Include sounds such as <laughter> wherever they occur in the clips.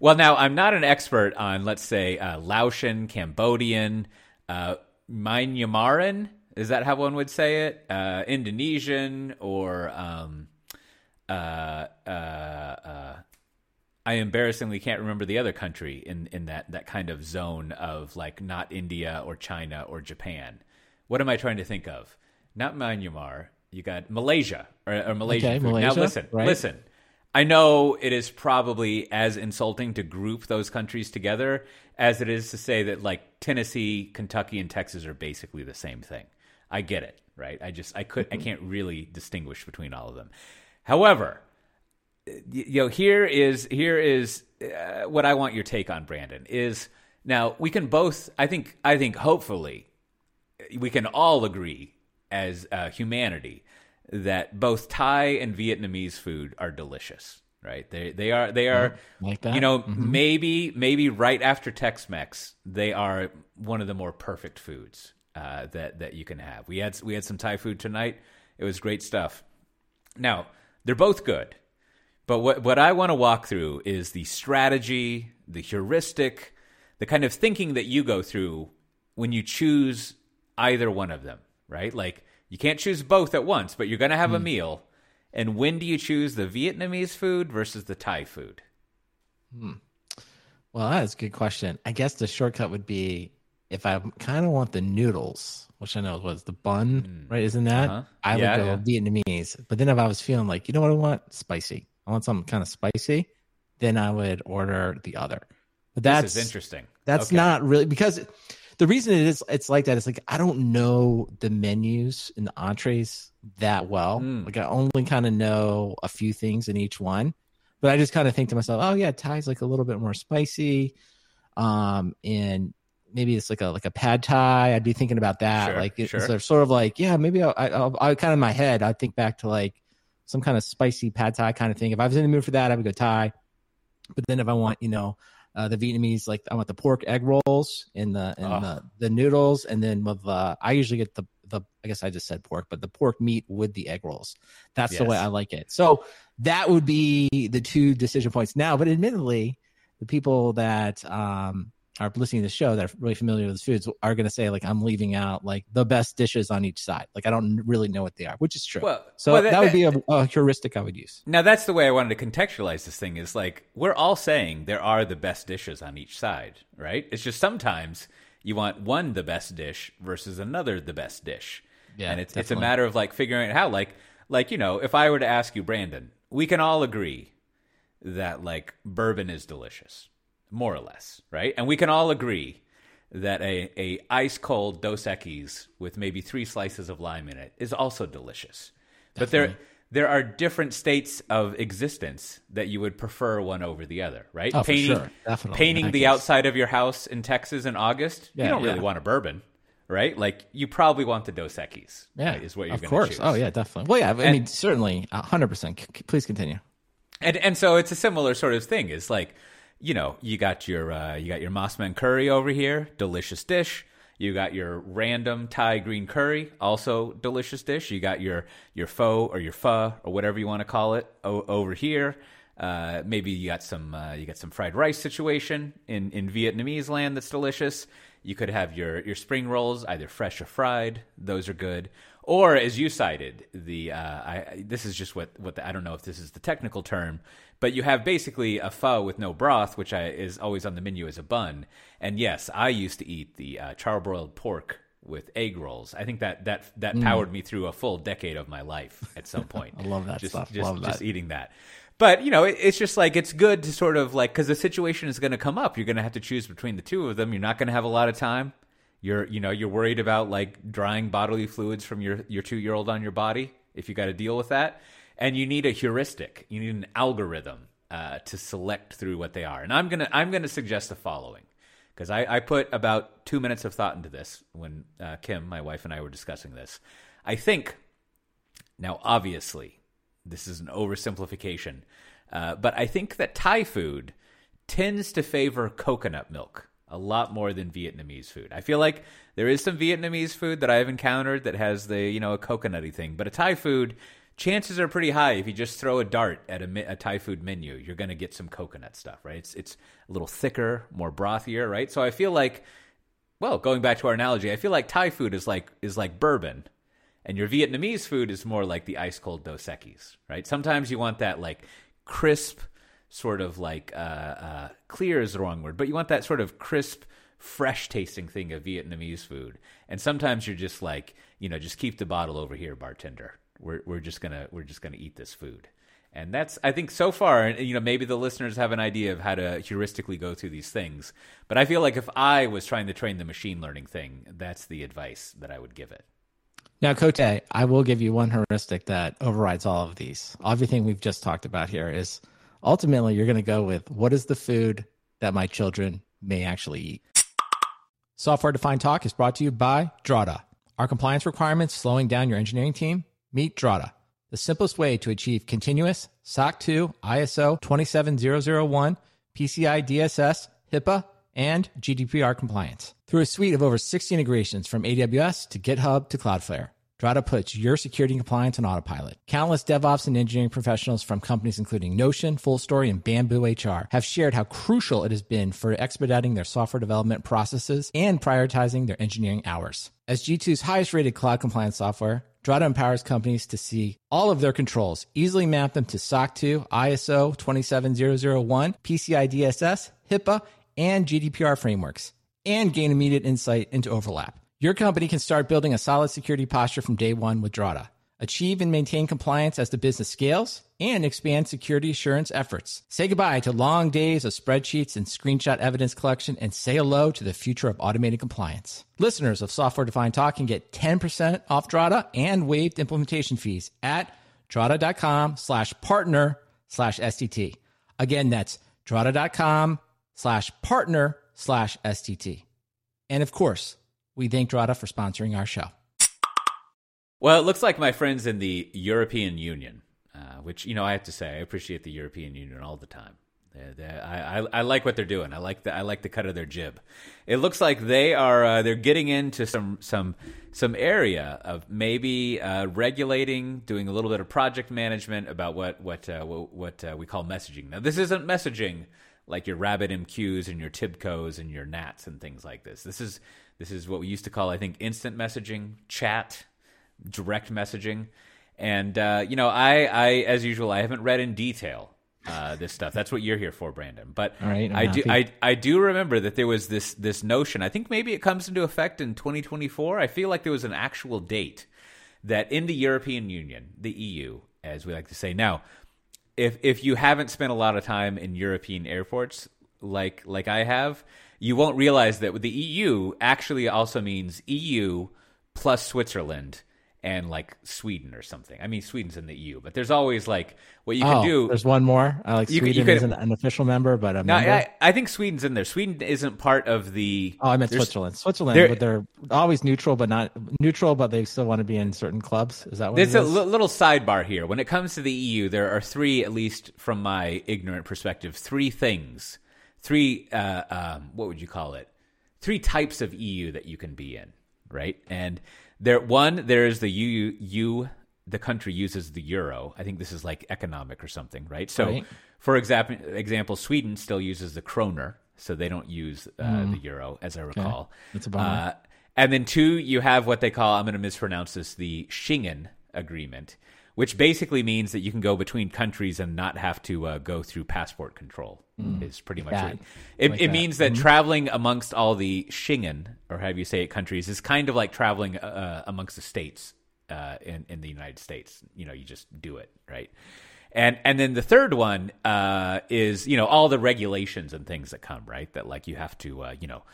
Well, now I'm not an expert on, let's say, uh, Laotian, Cambodian, uh, Myanmaran. Is that how one would say it? Uh, Indonesian or um, uh, uh, uh, I embarrassingly can't remember the other country in, in that, that kind of zone of like not India or China or Japan. What am I trying to think of? Not Myanmar. You got Malaysia or, or Malaysia. Okay. Malaysia, now listen, right. listen. I know it is probably as insulting to group those countries together as it is to say that like Tennessee, Kentucky, and Texas are basically the same thing. I get it, right? I just I could I can't really distinguish between all of them. However, you know here is here is uh, what I want your take on Brandon is now we can both I think I think hopefully we can all agree as uh, humanity that both Thai and Vietnamese food are delicious. Right? They they are they are like that? You know, maybe maybe right after Tex-Mex, they are one of the more perfect foods uh, that that you can have. We had we had some Thai food tonight. It was great stuff. Now they're both good, but what what I want to walk through is the strategy, the heuristic, the kind of thinking that you go through when you choose either one of them. Right? Like you can't choose both at once, but you're going to have a meal. And when do you choose the Vietnamese food versus the Thai food? Hmm. Well, that's a good question. I guess the shortcut would be if I kind of want the noodles, which I know was the bun, right? Isn't that? Uh-huh. I would Yeah, go yeah. Vietnamese. But then if I was feeling like, you know what I want? Spicy. I want something kind of spicy, then I would order the other. But that's this is interesting. That's Okay. not really because the reason it is it's like that is like I don't know the menus and the entrees that well. Hmm. Like I only kind of know a few things in each one. But I just kind of think to myself, oh yeah, Thai's like a little bit more spicy. Um and maybe it's like a like a pad Thai. I'd be thinking about that. Sure, like it's sure. sort of- sort of like, yeah, maybe I I, I kind of in my head, I'd think back to like some kind of spicy pad Thai kind of thing. If I was in the mood for that, I would go Thai. But then if I want, you know, uh, the Vietnamese, like I want the pork egg rolls and the and Oh. the, the noodles, and then with uh, I usually get the the I guess I just said pork, but the pork meat with the egg rolls. That's the way I like it. So that would be the two decision points now. But admittedly, the people that um, are listening to the show that are really familiar with the foods are going to say like I'm leaving out like the best dishes on each side. Like I don't really know what they are, which is true. Well- so well, that, that- would be a, a heuristic I would use. Now that's the way I wanted to contextualize this thing is like we're all saying there are the best dishes on each side, right? It's just sometimes you want one the best dish versus another the best dish. Yeah, and it's it's a matter of like figuring out how like like you know, if I were to ask you Brandon, we can all agree that like bourbon is delicious, more or less, right? And we can all agree that a, a ice cold Dos Equis with maybe three slices of lime in it is also delicious. But there there are different states of existence that you would prefer one over the other, right? Oh, for painting sure. Definitely. painting the case. outside of your house in Texas in August, you don't really yeah. want a bourbon, right? Like you probably want the Dos Equis, Yeah, right, is what you're of going course. to choose. Oh yeah, definitely. Well, yeah. I And- mean, certainly, hundred percent. Please continue. And and so it's a similar sort of thing. It's like, you know, you got your uh, you got your Massaman curry over here, delicious dish. You got your random Thai green curry, also delicious dish. You got your your pho or your pho or whatever you want to call it o- over here. Uh, maybe you got some uh, you got some fried rice situation in, in Vietnamese land that's delicious. You could have your your spring rolls either fresh or fried; those are good. Or as you cited, the uh, I, this is just what what the, I don't know if this is the technical term, but you have basically a pho with no broth, which I, is always on the menu as a bun. And yes, I used to eat the uh, charbroiled pork with egg rolls. I think that that that powered me through a full decade of my life at some <laughs> point. I love that just, stuff. Just, Love just that. eating that. But you know, it, it's just like it's good to sort of like because the situation is going to come up. You're going to have to choose between the two of them. You're not going to have a lot of time. You're you know you're worried about like drying bodily fluids from your your two year old on your body if you got to deal with that, and you need a heuristic. You need an algorithm uh, to select through what they are. And I'm gonna I'm gonna suggest the following because I, I put about two minutes of thought into this when uh, Kim, my wife, and I were discussing this. I think now, obviously, this is an oversimplification, uh, but I think that Thai food tends to favor coconut milk a lot more than Vietnamese food. I feel like there is some Vietnamese food that I've encountered that has the you know a coconutty thing, but a Thai food chances are pretty high if you just throw a dart at a, a Thai food menu, you're going to get some coconut stuff, right? It's it's a little thicker, more brothier, right? So I feel like, well, going back to our analogy, I feel like Thai food is like is like bourbon, and your Vietnamese food is more like the ice cold Dos Equis, right? Sometimes you want that like crisp, sort of like uh, uh, clear is the wrong word, but you want that sort of crisp fresh tasting thing of Vietnamese food. And sometimes you're just like, you know, just keep the bottle over here, bartender. We're we're just gonna we're just gonna eat this food. And that's I think so far, you know, maybe the listeners have an idea of how to heuristically go through these things. But I feel like if I was trying to train the machine learning thing, that's the advice that I would give it. Now, Cote, I will give you one heuristic that overrides all of these. Everything we've just talked about here is ultimately you're going to go with what is the food that my children may actually eat. Software Defined Talk is brought to you by Drata. Our compliance requirements slowing down your engineering team? Meet Drata, the simplest way to achieve continuous SOC 2, ISO 27001, PCI DSS, HIPAA, and GDPR compliance. Through a suite of over 60 integrations from AWS to GitHub to Cloudflare. Drata puts your security and compliance on autopilot. Countless DevOps and engineering professionals from companies including Notion, FullStory, and Bamboo HR have shared how crucial it has been for expediting their software development processes and prioritizing their engineering hours. As G2's highest rated cloud compliance software, Drata empowers companies to see all of their controls, easily map them to SOC 2, ISO 27001, PCI DSS, HIPAA, and GDPR frameworks, and gain immediate insight into overlap. Your company can start building a solid security posture from day one with Drata. Achieve and maintain compliance as the business scales and expand security assurance efforts. Say goodbye to long days of spreadsheets and screenshot evidence collection and say hello to the future of automated compliance. Listeners of Software Defined Talk can get 10% off Drata and waived implementation fees at drata.com slash partner slash SDT. Again, that's drata.com slash partner slash SDT. And of course, we thank Drata for sponsoring our show. Well, it looks like my friends in the European Union, uh, which you know I have to say I appreciate the European Union all the time. They're, they're, I, I, I, like what they're doing. I like the I like the cut of their jib. It looks like they are uh, they're getting into some some some area of maybe uh, regulating, doing a little bit of project management about what what uh, what, what uh, we call messaging. Now, this isn't messaging like your Rabbit MQs and your Tibcos and your Nats and things like this. This is this is what we used to call, I think, instant messaging, chat, direct messaging. And uh, you know, I, I, as usual, I haven't read in detail uh, this stuff. That's what you're here for, Brandon. But right, I do, I, I do remember that there was this this notion. I think maybe it comes into effect in 2024. I feel like there was an actual date that in the European Union, the EU, as we like to say now, if if you haven't spent a lot of time in European airports like like I have, you won't realize that the EU actually also means EU plus Switzerland and like Sweden or something. I mean, Sweden's in the EU, but there's always like what you oh, can do. There's one more. I like Sweden you could, isn't an official member, but a no, member. I, I, think Sweden's in there. Sweden isn't part of the. Oh, I meant Switzerland. Switzerland, they're, but they're always neutral, but not neutral, but they still want to be in certain clubs. Is that what? There's a l- little sidebar here. When it comes to the EU, there are three, at least from my ignorant perspective, three things three uh, um, what would you call it? Three types of EU that you can be in, right? And there one there is the EU you the country uses the euro. I think this is like economic or something, right? So, right. for example, example, Sweden still uses the kroner, so they don't use uh, mm. the euro, as I recall. Okay. That's a bummer. Uh, and then two, you have what they call I'm going to mispronounce this the Schengen agreement, which basically means that you can go between countries and not have to uh, go through passport control. Mm. Is pretty much it. It, like it means that mm-hmm. traveling amongst all the Schengen, or have you say it, countries, is kind of like traveling uh, amongst the states uh, in in the United States. You know, you just do it right. And and then the third one uh, is you know all the regulations and things that come right that like you have to uh, you know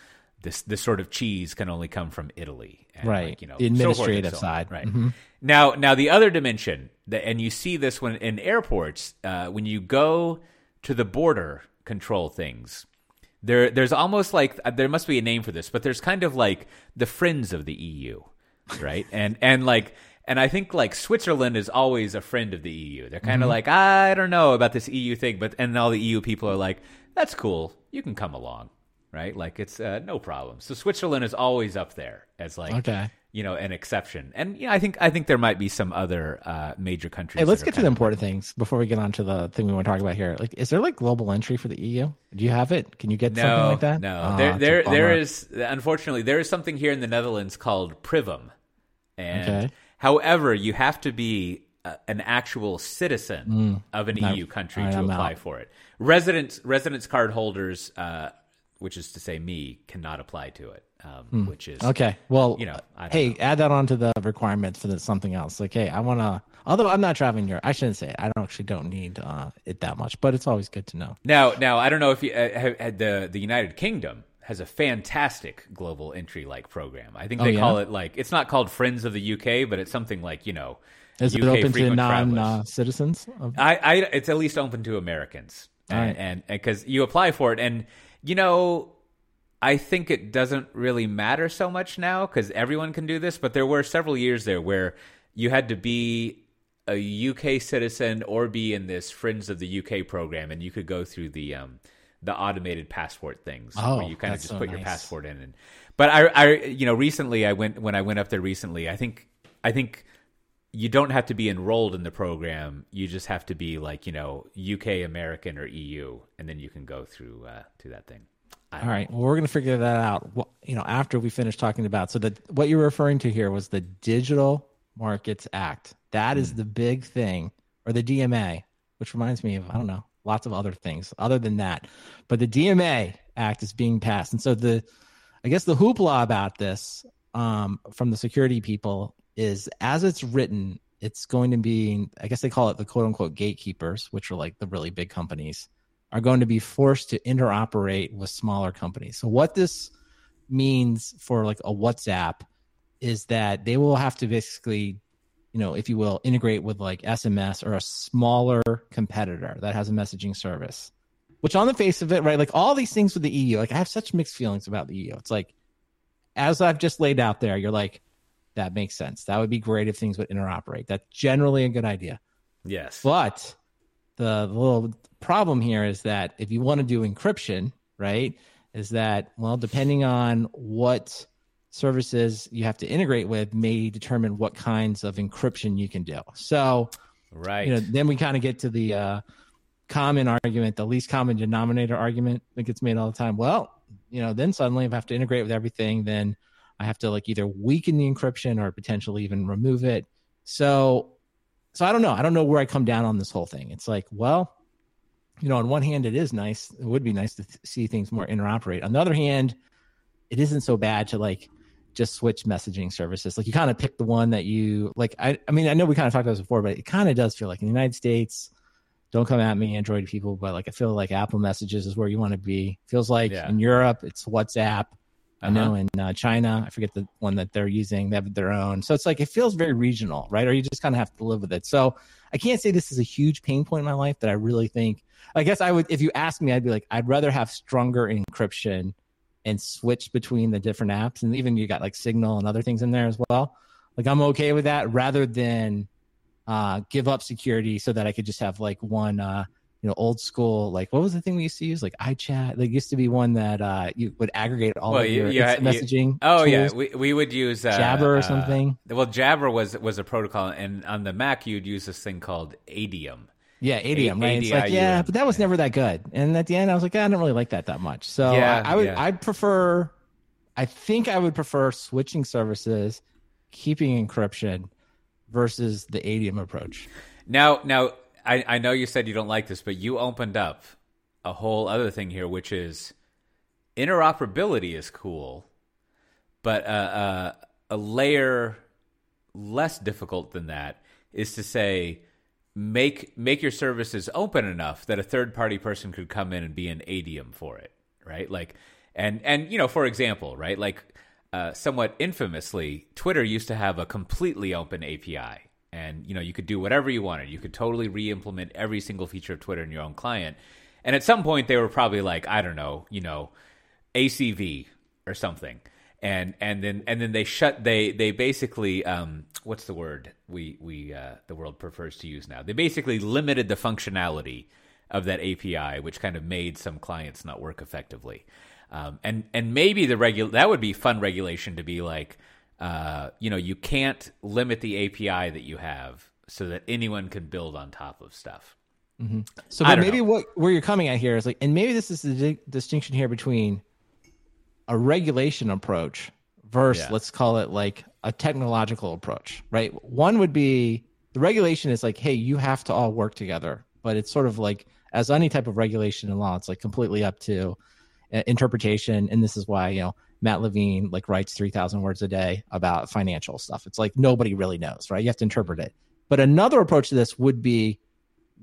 this this sort of cheese can only come from Italy, and right? Like, you know, the administrative so so side, right? Mm-hmm. Now, now the other dimension, that, and you see this when in airports, uh, when you go to the border control things, there there's almost like uh, there must be a name for this, but there's kind of like the friends of the EU, right? and and like. And I think like Switzerland is always a friend of the EU. They're kind of mm-hmm. like, I don't know about this EU thing, but and all the EU people are like, that's cool. You can come along right? Like it's uh, no problem. So Switzerland is always up there as like okay. you know an exception. And yeah, I think I think there might be some other uh, major countries. Hey, let's get to the important things before we get on to the thing we want to talk about here. Like, is there like global entry for the EU? Do you have it? Can you get something like that? no. Oh, there, there, there is. Unfortunately, there is something here in the Netherlands called Privium, and Okay. however, you have to be uh, an actual citizen of an No. EU country Mm. To I'm apply out. for it. Residence residence card holders, uh, which is to say me, cannot apply to it. Um, Which is Hmm. Okay. Well, You know, I hey, know. add that onto the requirements for the, something else. Like, hey, I want to. Although I'm not traveling Europe, I shouldn't say it. I don't actually don't need uh, it that much, but it's always good to know. Now, now I don't know if you uh, had the the United Kingdom has a fantastic global entry like program. I think Oh, they yeah? call it like it's not called Friends of the UK, but it's something like you know. Is UK it open to non uh, citizens? Of, I, I, it's at least open to Americans, right. and and because you apply for it, and you know, I think it doesn't really matter so much now because everyone can do this. But there were several years there where you had to be a UK citizen or be in this Friends of the UK program, and you could go through the um the automated passport things Oh, where you kind of just so put your passport in. And but I, I, you know, recently I went when I went up there recently. I think I think you don't have to be enrolled in the program. You just have to be like you know UK, American, or EU, and then you can go through uh, to that thing. I all right. Well, we're going to figure that out. Wh- You know, after we finish talking about. So that what you're referring to here was the Digital Markets Act. That Hmm. is the big thing, or the DMA, which reminds me of I don't know lots of other things other than that. But the DMA Act is being passed, and so the I guess the hoopla about this um, from the security people is as it's written, it's going to be, I guess they call it the quote unquote gatekeepers, which are like the really big companies, are going to be forced to interoperate with smaller companies. So, what this means for like a WhatsApp is that they will have to basically, you know, if you will, integrate with like SMS or a smaller competitor that has a messaging service which on the face of it, right, like all these things with the EU, like I have such mixed feelings about the EU. It's like, as I've just laid out there, you're like, that makes sense. That would be great if things would interoperate. That's generally a good idea. yes, But the little problem here is that if you want to do encryption, right, is that, well, depending on what services you have to integrate with, may determine what kinds of encryption you can do. So, right. you know, then we kind of get to the uh, common argument, the least common denominator argument that gets made all the time. Well, you know, then suddenly if I have to integrate with everything, then I have to like either weaken the encryption or potentially even remove it. So, so I don't know. I don't know where I come down on this whole thing. It's like, well, you know, on one hand, it is nice. It would be nice to th- see things more interoperate. On the other hand, it isn't so bad to like just switch messaging services. Like you kind of pick the one that you like. I, I mean, I know we kind of talked about this before, but it kind of does feel like in the United States, don't come at me, Android people, but like I feel like Apple messages is where you want to be. Feels like Yeah. in Europe, it's WhatsApp. I Uh-huh. know in uh, China, I forget the one that they're using. They have their own. So it's like it feels very regional, right? Or you just kind of have to live with it. So I can't say this is a huge pain point in my life that I really think. I guess I would, if you ask me, I'd be like, I'd rather have stronger encryption and switch between the different apps, and even you got like Signal and other things in there as well. Like I'm okay with that rather than uh, give up security so that I could just have like one, uh, you know, old school. Like what was the thing we used to use? Like iChat. Like used to be one that uh, you would aggregate all Well, of you- your you you- messaging. Oh yeah, we we would use uh, Jabber or uh, something. well, Jabber was was a protocol, and on the Mac you'd use this thing called Adium. Yeah, Adium, right? It's like, ADIUM. yeah, but that was never that good. And at the end, I was like, I don't really like that that much. So Yeah, I, I would, yeah. I'd prefer, I think I would prefer switching services, keeping encryption versus the Adium approach. Now, now I, I know you said you don't like this, but you opened up a whole other thing here, which is interoperability is cool, but uh, uh, a layer less difficult than that is to say make make your services open enough that a third party person could come in and be an adium for it, right? Like, and and you know, for example, right, like uh, somewhat infamously, Twitter used to have a completely open API, and you know you could do whatever you wanted. You could totally re-implement every single feature of Twitter in your own client. And at some point, they were probably like, I don't know, you know, ACV or something, and and then and then they shut they they basically um, what's the word we we uh, the world prefers to use now? They basically limited the functionality of that API, which kind of made some clients not work effectively. Um, and and maybe the regu- that would be fun regulation to be like, uh, you know, you can't limit the API that you have so that anyone can build on top of stuff. Mm-hmm. So, maybe know. what where you're coming at here is like, and maybe this is the di- distinction here between a regulation approach versus yeah. let's call it like a technological approach, right? One would be the regulation is like, hey, you have to all work together, but it's sort of like as any type of regulation in law, it's like completely up to uh, interpretation, and this is why you know Matt Levine like writes 3000 words a day about financial stuff. It's like nobody really knows, right? You have to interpret it. But another approach to this would be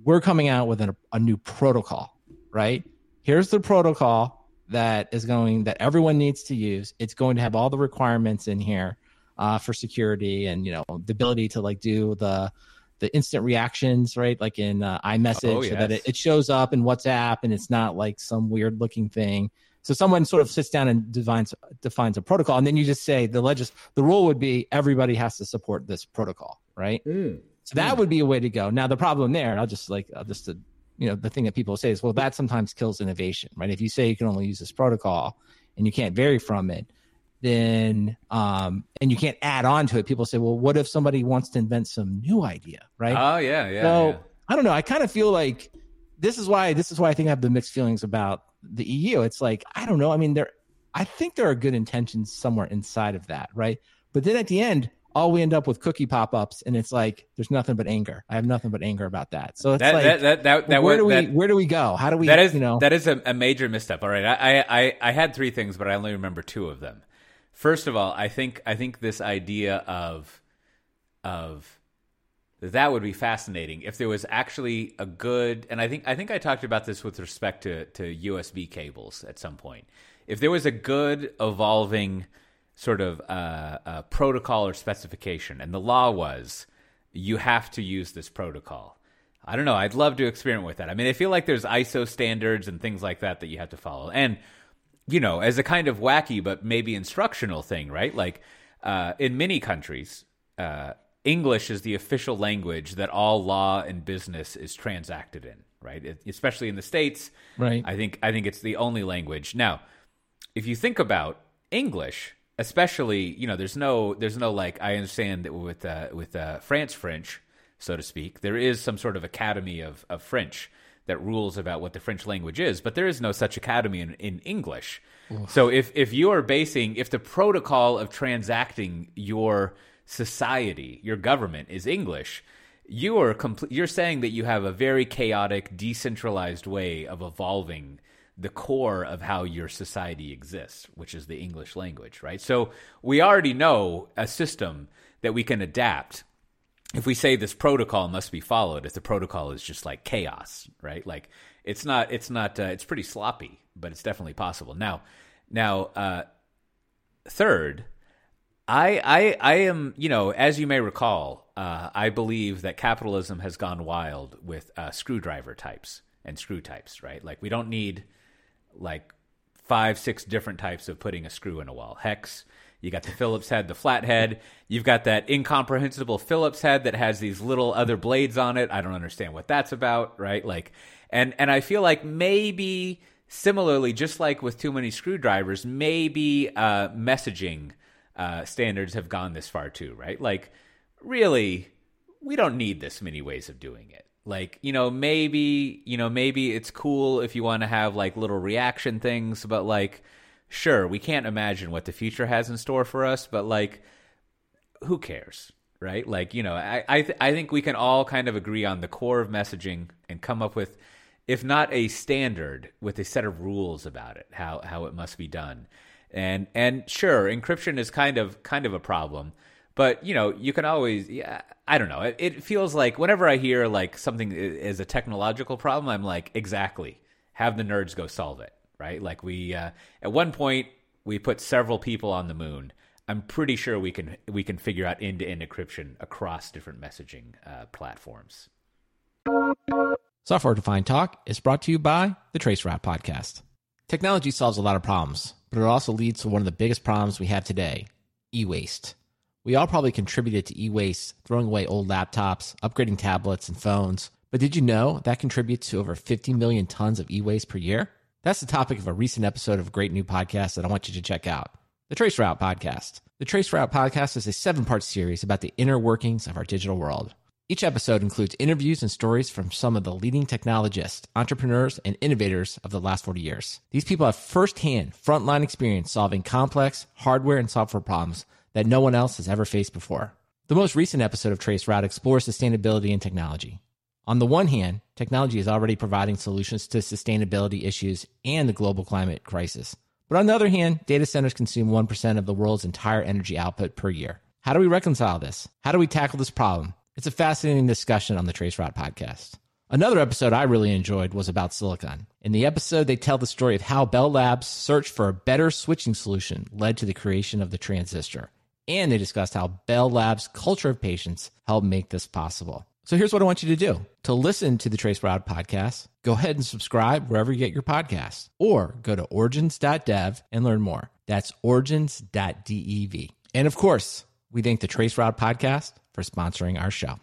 we're coming out with a, a new protocol, right? Here's the protocol that is going that everyone needs to use. It's going to have all the requirements in here uh, for security and you know the ability to like do the the instant reactions, right? Like in uh, iMessage, oh, yes. so that it, it, shows up in WhatsApp and it's not like some weird looking thing. So someone sort of sits down and defines defines a protocol, and then you just say the legis the rule would be everybody has to support this protocol, right? Mm. So that mm. would be a way to go. Now the problem there, I'll just like I'll just uh, you know the thing that people say is well that sometimes kills innovation, right? If you say you can only use this protocol and you can't vary from it, then um and you can't add on to it. People say, well, what if somebody wants to invent some new idea, right? Oh yeah, yeah. So yeah. I don't know. I kind of feel like this is why this is why I think I have the mixed feelings about the EU. It's like I don't know. I mean, there, I think there are good intentions somewhere inside of that, right? But then at the end, all we end up with cookie pop ups, and it's like there's nothing but anger. I have nothing but anger about that. So it's that, like that, that, that, that where do we where do we go? How do we? That is you know that is a, a major misstep. All right, I, I I had three things, but I only remember two of them. First of all, I think I think this idea of of that would be fascinating if there was actually a good and I think I think I talked about this with respect to to USB cables at some point. If there was a good evolving sort of uh, uh, protocol or specification, and the law was you have to use this protocol. I don't know. I'd love to experiment with that. I mean, I feel like there's ISO standards and things like that that you have to follow, and you know, as a kind of wacky but maybe instructional thing, right? Like uh, in many countries, uh, English is the official language that all law and business is transacted in, right? It, especially in the states, right? I think I think it's the only language. Now, if you think about English, especially, you know, there's no there's no like I understand that with uh, with uh, France French, so to speak, there is some sort of academy of of French that rules about what the French language is, but there is no such academy in, in English. Oof. So if if you are basing if the protocol of transacting your society, your government is English, you are complete. You're saying that you have a very chaotic, decentralized way of evolving the core of how your society exists, which is the English language, right? So we already know a system that we can adapt. If we say this protocol must be followed, if the protocol is just like chaos, right? Like it's not, it's not, uh, it's pretty sloppy, but it's definitely possible. Now, now, uh, third, I, I, I am, you know, as you may recall, uh, I believe that capitalism has gone wild with uh, screwdriver types and screw types, right? Like we don't need like five, six different types of putting a screw in a wall. Hex, you got the Phillips head, the flathead. You've got that incomprehensible Phillips head that has these little other blades on it. I don't understand what that's about, right? Like, and and I feel like maybe similarly, just like with too many screwdrivers, maybe uh, messaging uh, standards have gone this far too, right? Like, really, we don't need this many ways of doing it. Like, you know, maybe, you know, maybe it's cool if you want to have like little reaction things, but like, sure, we can't imagine what the future has in store for us, but like, who cares? Right? Like, you know, I I, th- I think we can all kind of agree on the core of messaging and come up with, if not a standard, with a set of rules about it, how how it must be done and and sure encryption is kind of kind of a problem but you know you can always yeah, i don't know. It, it, feels like whenever i hear like something is a technological problem i'm like exactly. Have the nerds go solve it right? Like we uh, at one point we put several people on the moon. I'm pretty sure we can we can figure out end-to-end encryption across different messaging uh, platforms. Software defined talk is brought to you by the traceroute podcast technology solves a lot of problems but it also leads to one of the biggest problems we have today e waste. We all probably contributed to e waste, throwing away old laptops, upgrading tablets and phones. But did you know that contributes to over 50 million tons of e waste per year? That's the topic of a recent episode of a great new podcast that I want you to check out the Traceroute Podcast. The Trace Route podcast is a seven part series about the inner workings of our digital world. Each episode includes interviews and stories from some of the leading technologists, entrepreneurs, and innovators of the last 40 years. These people have firsthand frontline experience solving complex hardware and software problems that no one else has ever faced before. The most recent episode of Trace Route explores sustainability and technology. On the one hand, technology is already providing solutions to sustainability issues and the global climate crisis. But on the other hand, data centers consume 1% of the world's entire energy output per year. How do we reconcile this? How do we tackle this problem? It's a fascinating discussion on the Trace podcast. Another episode I really enjoyed was about silicon. In the episode, they tell the story of how Bell Labs' search for a better switching solution led to the creation of the transistor. And they discussed how Bell Labs' culture of patience helped make this possible. So here's what I want you to do. To listen to the Trace Route podcast, go ahead and subscribe wherever you get your podcasts or go to origins.dev and learn more. That's origins.dev. And of course, we thank the Trace Route podcast for sponsoring our show.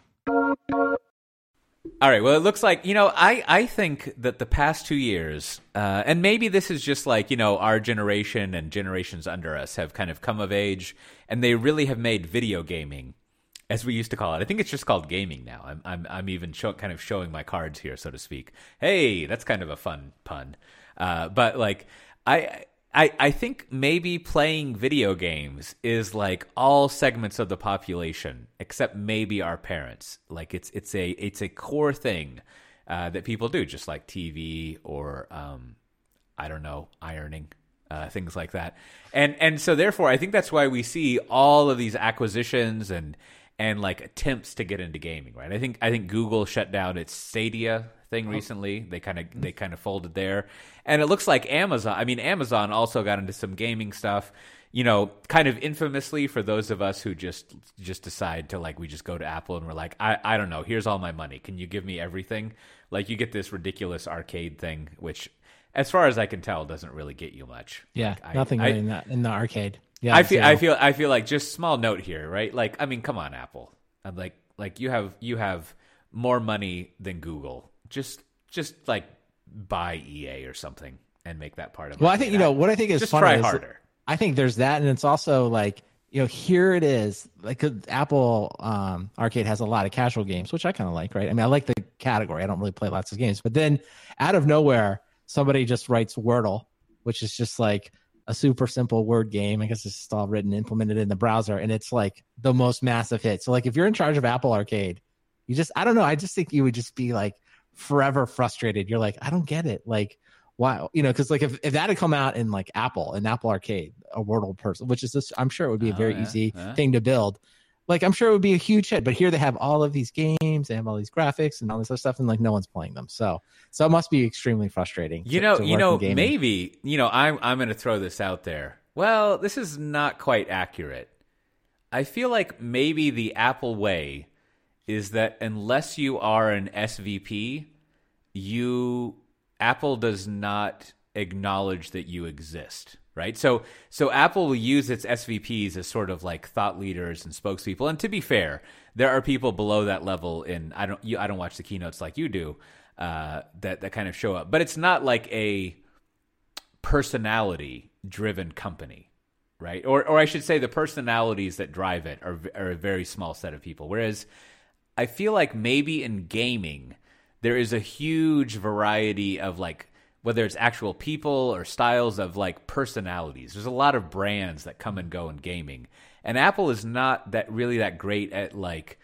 All right. Well, it looks like you know. I I think that the past two years, uh, and maybe this is just like you know our generation and generations under us have kind of come of age, and they really have made video gaming, as we used to call it. I think it's just called gaming now. I'm I'm I'm even show, kind of showing my cards here, so to speak. Hey, that's kind of a fun pun. Uh, but like I I, I think maybe playing video games is like all segments of the population, except maybe our parents. Like it's it's a it's a core thing uh, that people do, just like TV or um, I don't know, ironing, uh, things like that. And and so therefore, I think that's why we see all of these acquisitions and and like attempts to get into gaming. Right? I think I think Google shut down its Stadia thing Oh. recently. They kind of they kind of folded there, and it looks like Amazon. I mean, Amazon also got into some gaming stuff. You know, kind of infamously for those of us who just just decide to like we just go to Apple and we're like, I I don't know, here's all my money. Can you give me everything? Like you get this ridiculous arcade thing, which, as far as I can tell, doesn't really get you much. Yeah, Like, nothing I, really in, that, in the arcade. Yeah, I feel I feel I feel like just small note here, right? Like I mean, come on, Apple. I'm like like you have you have more money than Google. Just just like buy EA or something and make that part of. It. Well. I think you know what I think is just try is- harder. I think there's that, and it's also like you know here it is like Apple um, Arcade has a lot of casual games, which I kind of like, right? I mean, I like the category. I don't really play lots of games, but then out of nowhere, somebody just writes Wordle, which is just like a super simple word game. I guess it's just all written, implemented in the browser, and it's like the most massive hit. So like if you're in charge of Apple Arcade, you just I don't know. I just think you would just be like forever frustrated. You're like, I don't get it. Like why you know because like if, if that had come out in like apple an apple arcade a wordle person which is this i'm sure it would be a Oh, very yeah, easy yeah. thing to build like i'm sure it would be a huge hit but here they have all of these games they have all these graphics and all this other stuff and like no one's playing them so so it must be extremely frustrating You to- know, to you know, maybe you know. I'm I'm going to throw this out there. Well, this is not quite accurate. I feel like maybe the Apple way is that unless you are an SVP, you Apple does not acknowledge that you exist, right? So so Apple will use its SVPs as sort of like thought leaders and spokespeople. And to be fair, there are people below that level in I don't you, I don't watch the keynotes like you do uh, that that kind of show up, but it's not like a personality driven company right? Or, or I should say, the personalities that drive it are, are a very small set of people. Whereas I feel like maybe in gaming, there is a huge variety of like, whether it's actual people or styles of like personalities. There's a lot of brands that come and go in gaming. And Apple is not that really that great at like,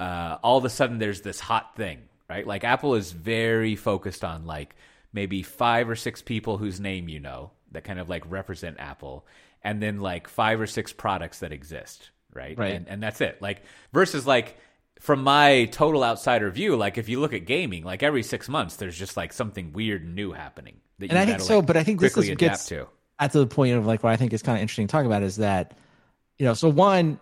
uh, all of a sudden there's this hot thing, right? Like Apple is very focused on like maybe five or six people whose name you know that kind of like represent Apple, and then like five or six products that exist, right? Right. And, and that's it. Like versus like from my total outsider view, like if you look at gaming, like every six months there's just like something weird and new happening. That and i think so like, but i think this is, gets to. at the point of like what I think is kind of interesting to talk about is that, you know, so one,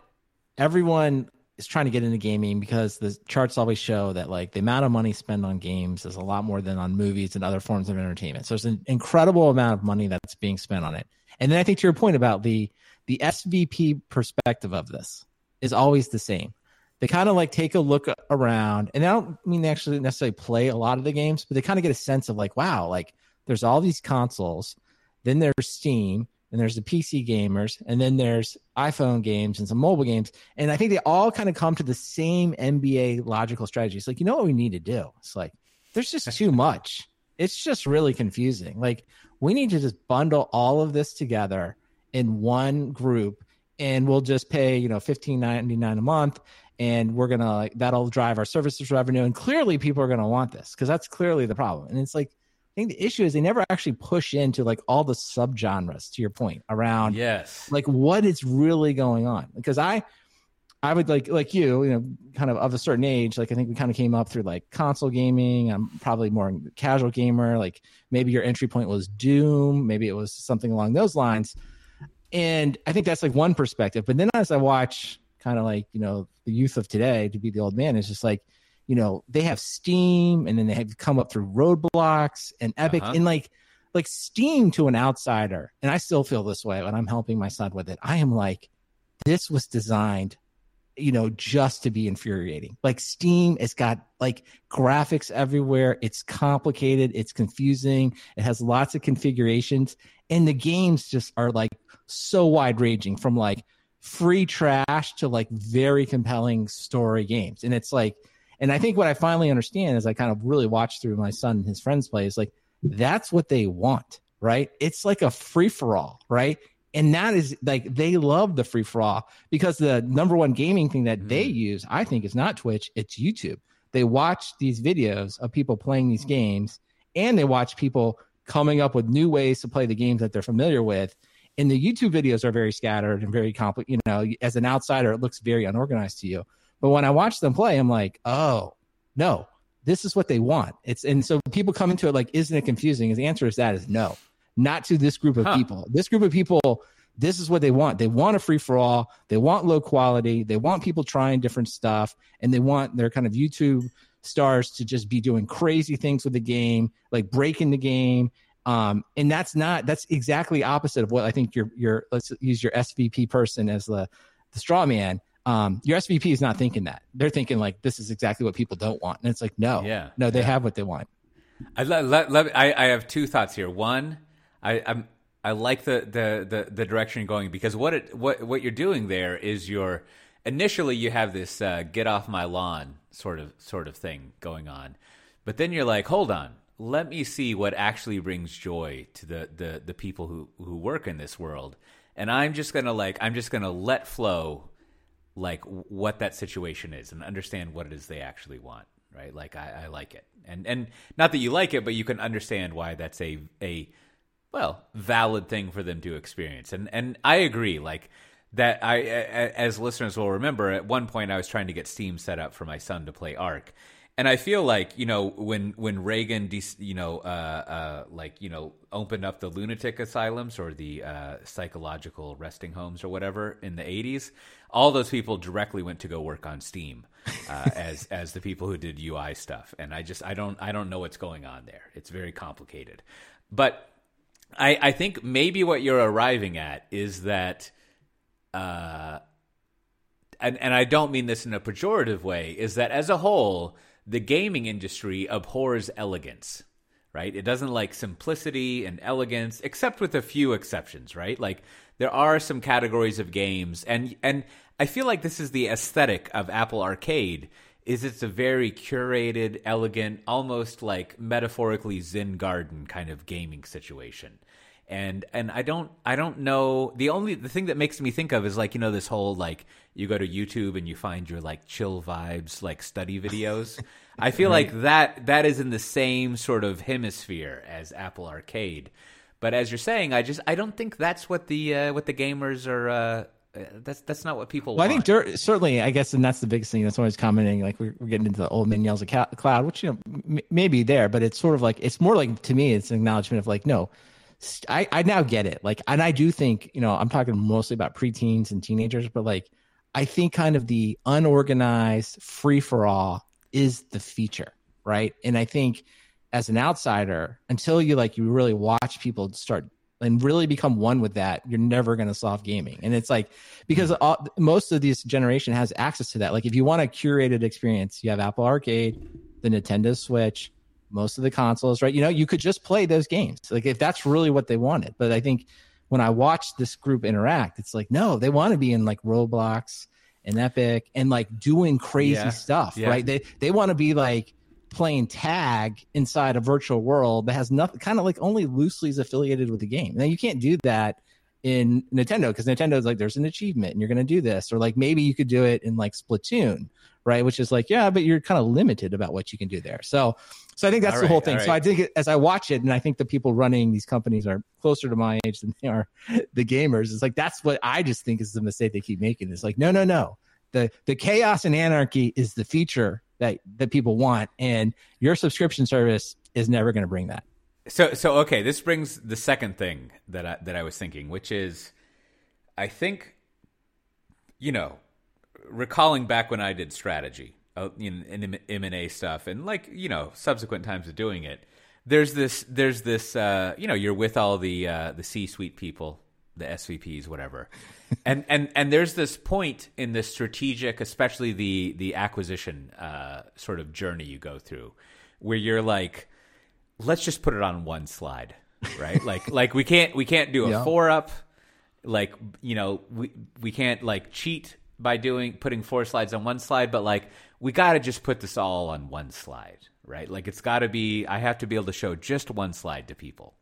everyone is trying to get into gaming because the charts always show that like the amount of money spent on games is a lot more than on movies and other forms of entertainment. So there's an incredible amount of money that's being spent on it. And then I think to your point about the the SVP perspective of this is always the same. They kind of like take a look around, and I don't mean they actually necessarily play a lot of the games, but they kind of get a sense of like, wow, like there's all these consoles, then there's Steam, and there's the PC gamers, and then there's iPhone games and some mobile games. And I think they all kind of come to the same MBA logical strategy. It's like, you know what we need to do? It's like, there's just too <laughs> much. It's just really confusing. Like, we need to just bundle all of this together in one group and we'll just pay, you know, fifteen ninety nine a month and we're gonna like that'll drive our services revenue. And clearly people are gonna want this because that's clearly the problem. And it's like I think the issue is they never actually push into like all the subgenres to your point around yes. like what is really going on. Because I I would like like you you know kind of of a certain age like I think we kind of came up through like console gaming. I'm probably more casual gamer. Like maybe your entry point was Doom. Maybe it was something along those lines. And I think that's like one perspective. But then as I watch kind of like you know the youth of today to be the old man is just like you know they have steam and then they have come up through Roblox and epic Uh-huh. and like like steam to an outsider. And i still feel this way when i'm helping my son with it. I am like this was designed you know just to be infuriating. Like steam it's got like graphics everywhere. It's complicated. It's confusing. It has lots of configurations. And the games just are like so wide ranging from like free trash to like very compelling story games and it's like and I think what I finally understand is I kind of really watch through my son and his friends play is like that's what they want, right? It's like a free for all, right? And that is like they love the free for all because the number one gaming thing that they mm-hmm. use, I think, is not Twitch, it's YouTube. They watch these videos of people playing these games and they watch people coming up with new ways to play the games that they're familiar with. And the YouTube videos are very scattered and very complicated. You know, as an outsider, it looks very unorganized to you. But when I watch them play, I'm like, oh no, this is what they want. It's and so people come into it like, isn't it confusing? His answer is that is no, not to this group of Huh. people. This group of people, this is what they want. They want a free for all. They want low quality. They want people trying different stuff, and they want their kind of YouTube stars to just be doing crazy things with the game, like breaking the game. Um, and that's not that's exactly opposite of what I think your your let's use your SVP person as the the straw man. Um, your SVP is not thinking that. They're thinking like this is exactly what people don't want, and it's like no, Yeah, no, they yeah. have what they want. I, let, let, let- I, I have two thoughts here. One, I, I'm I like the, the, the, the direction you're going because what it what what you're doing there is you're initially you have this uh, get off my lawn sort of sort of thing going on, but then you're like, hold on, let me see what actually brings joy to the the, the people who, who work in this world, and I'm just gonna like I'm just gonna let flow like what that situation is and understand what it is they actually want right? Like I, I like it. And and not that you like it but you can understand why that's a a well valid thing for them to experience. And and i agree like that i as listeners will remember at one point i was trying to get steam set up for my son to play ARK and I feel like you know when when Reagan, you know, uh, uh, like you know, opened up the lunatic asylums or the uh, psychological resting homes or whatever in the '80s, all those people directly went to go work on Steam uh, <laughs> as as the people who did UI stuff. And I just I don't I don't know what's going on there. It's very complicated, but I I think maybe what you're arriving at is that. Uh, and, and I don't mean this in a pejorative way, is that as a whole, the gaming industry abhors elegance, right? It doesn't like simplicity and elegance, except with a few exceptions, right? Like there are some categories of games, and and I feel like this is the aesthetic of Apple Arcade. Is it's a very curated, elegant, almost like metaphorically Zen garden kind of gaming situation and and I don't I don't know the only the thing that makes me think of is like you know this whole like you go to YouTube and you find your like chill vibes like study videos. I feel like that that is in the same sort of hemisphere as Apple Arcade. But as you're saying, I just I don't think that's what the uh, what the gamers are. Uh, uh, that's that's not what people Well, I think dur- certainly, I guess, and that's the biggest thing. That's always commenting. Like we're, we're getting into the old man yells at ca- cloud, which you know m- maybe there, but it's sort of like it's more like to me, it's an acknowledgement of like no, I I now get it. Like, and I do think you know I'm talking mostly about preteens and teenagers, but like I think kind of the unorganized free for all is the feature, right? And I think as an outsider, until you like you really watch people start and really become one with that, you're never going to solve gaming. And it's like because mm-hmm. all, most of this generation has access to that. Like if you want a curated experience, you have Apple Arcade, the Nintendo Switch, most of the consoles, right? You know, you could just play those games. Like if that's really what they wanted. But I think when I watch this group interact, it's like, no, they want to be in like Roblox and Epic and like doing crazy Yeah. stuff, Yeah. right? They they want to be like playing tag inside a virtual world that has nothing kind of like only loosely is affiliated with the game. Now you can't do that in Nintendo because Nintendo's like there's an achievement and you're gonna do this. Or like maybe you could do it in like Splatoon, right? Which is like, yeah, but you're kind of limited about what you can do there. So so I think that's All the whole thing. all So I think as I watch it, and I think the people running these companies are closer to my age than they are <laughs> the gamers. It's like that's what I just think is the mistake they keep making. It's like, no, no, no. The the chaos and anarchy is the feature that that people want, and your subscription service is never going to bring that. So so okay, this brings the second thing that I, that I was thinking, which is, I think, you know, recalling back when I did strategy, uh, in, in M and A stuff, and like you know, subsequent times of doing it. There's this there's this uh, you know you're with all the uh, the C suite people, the SVPs, whatever, <laughs> and and and there's this point in the strategic, especially the the acquisition uh, sort of journey you go through, where you're like let's just put it on one slide right <laughs> like like we can't we can't do a Yeah. four up like you know we we can't like cheat by doing putting four slides on one slide but like we got to just put this all on one slide right like it's got to be i have to be able to show just one slide to people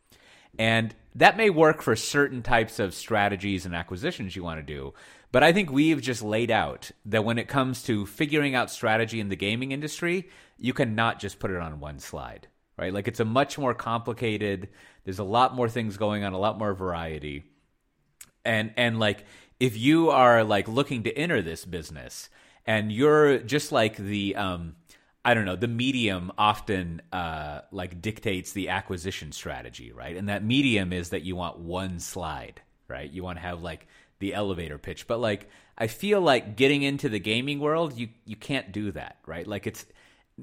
and that may work for certain types of strategies and acquisitions you want to do. But I think we've just laid out that when it comes to figuring out strategy in the gaming industry, you cannot just put it on one slide, right? Like it's a much more complicated, there's a lot more things going on, a lot more variety. And and like if you are like looking to enter this business and you're just like the um i don't know the medium often uh like dictates the acquisition strategy right? And that medium is that you want one slide right? You want to have like the elevator pitch. But like i feel like getting into the gaming world you you can't do that right? Like it's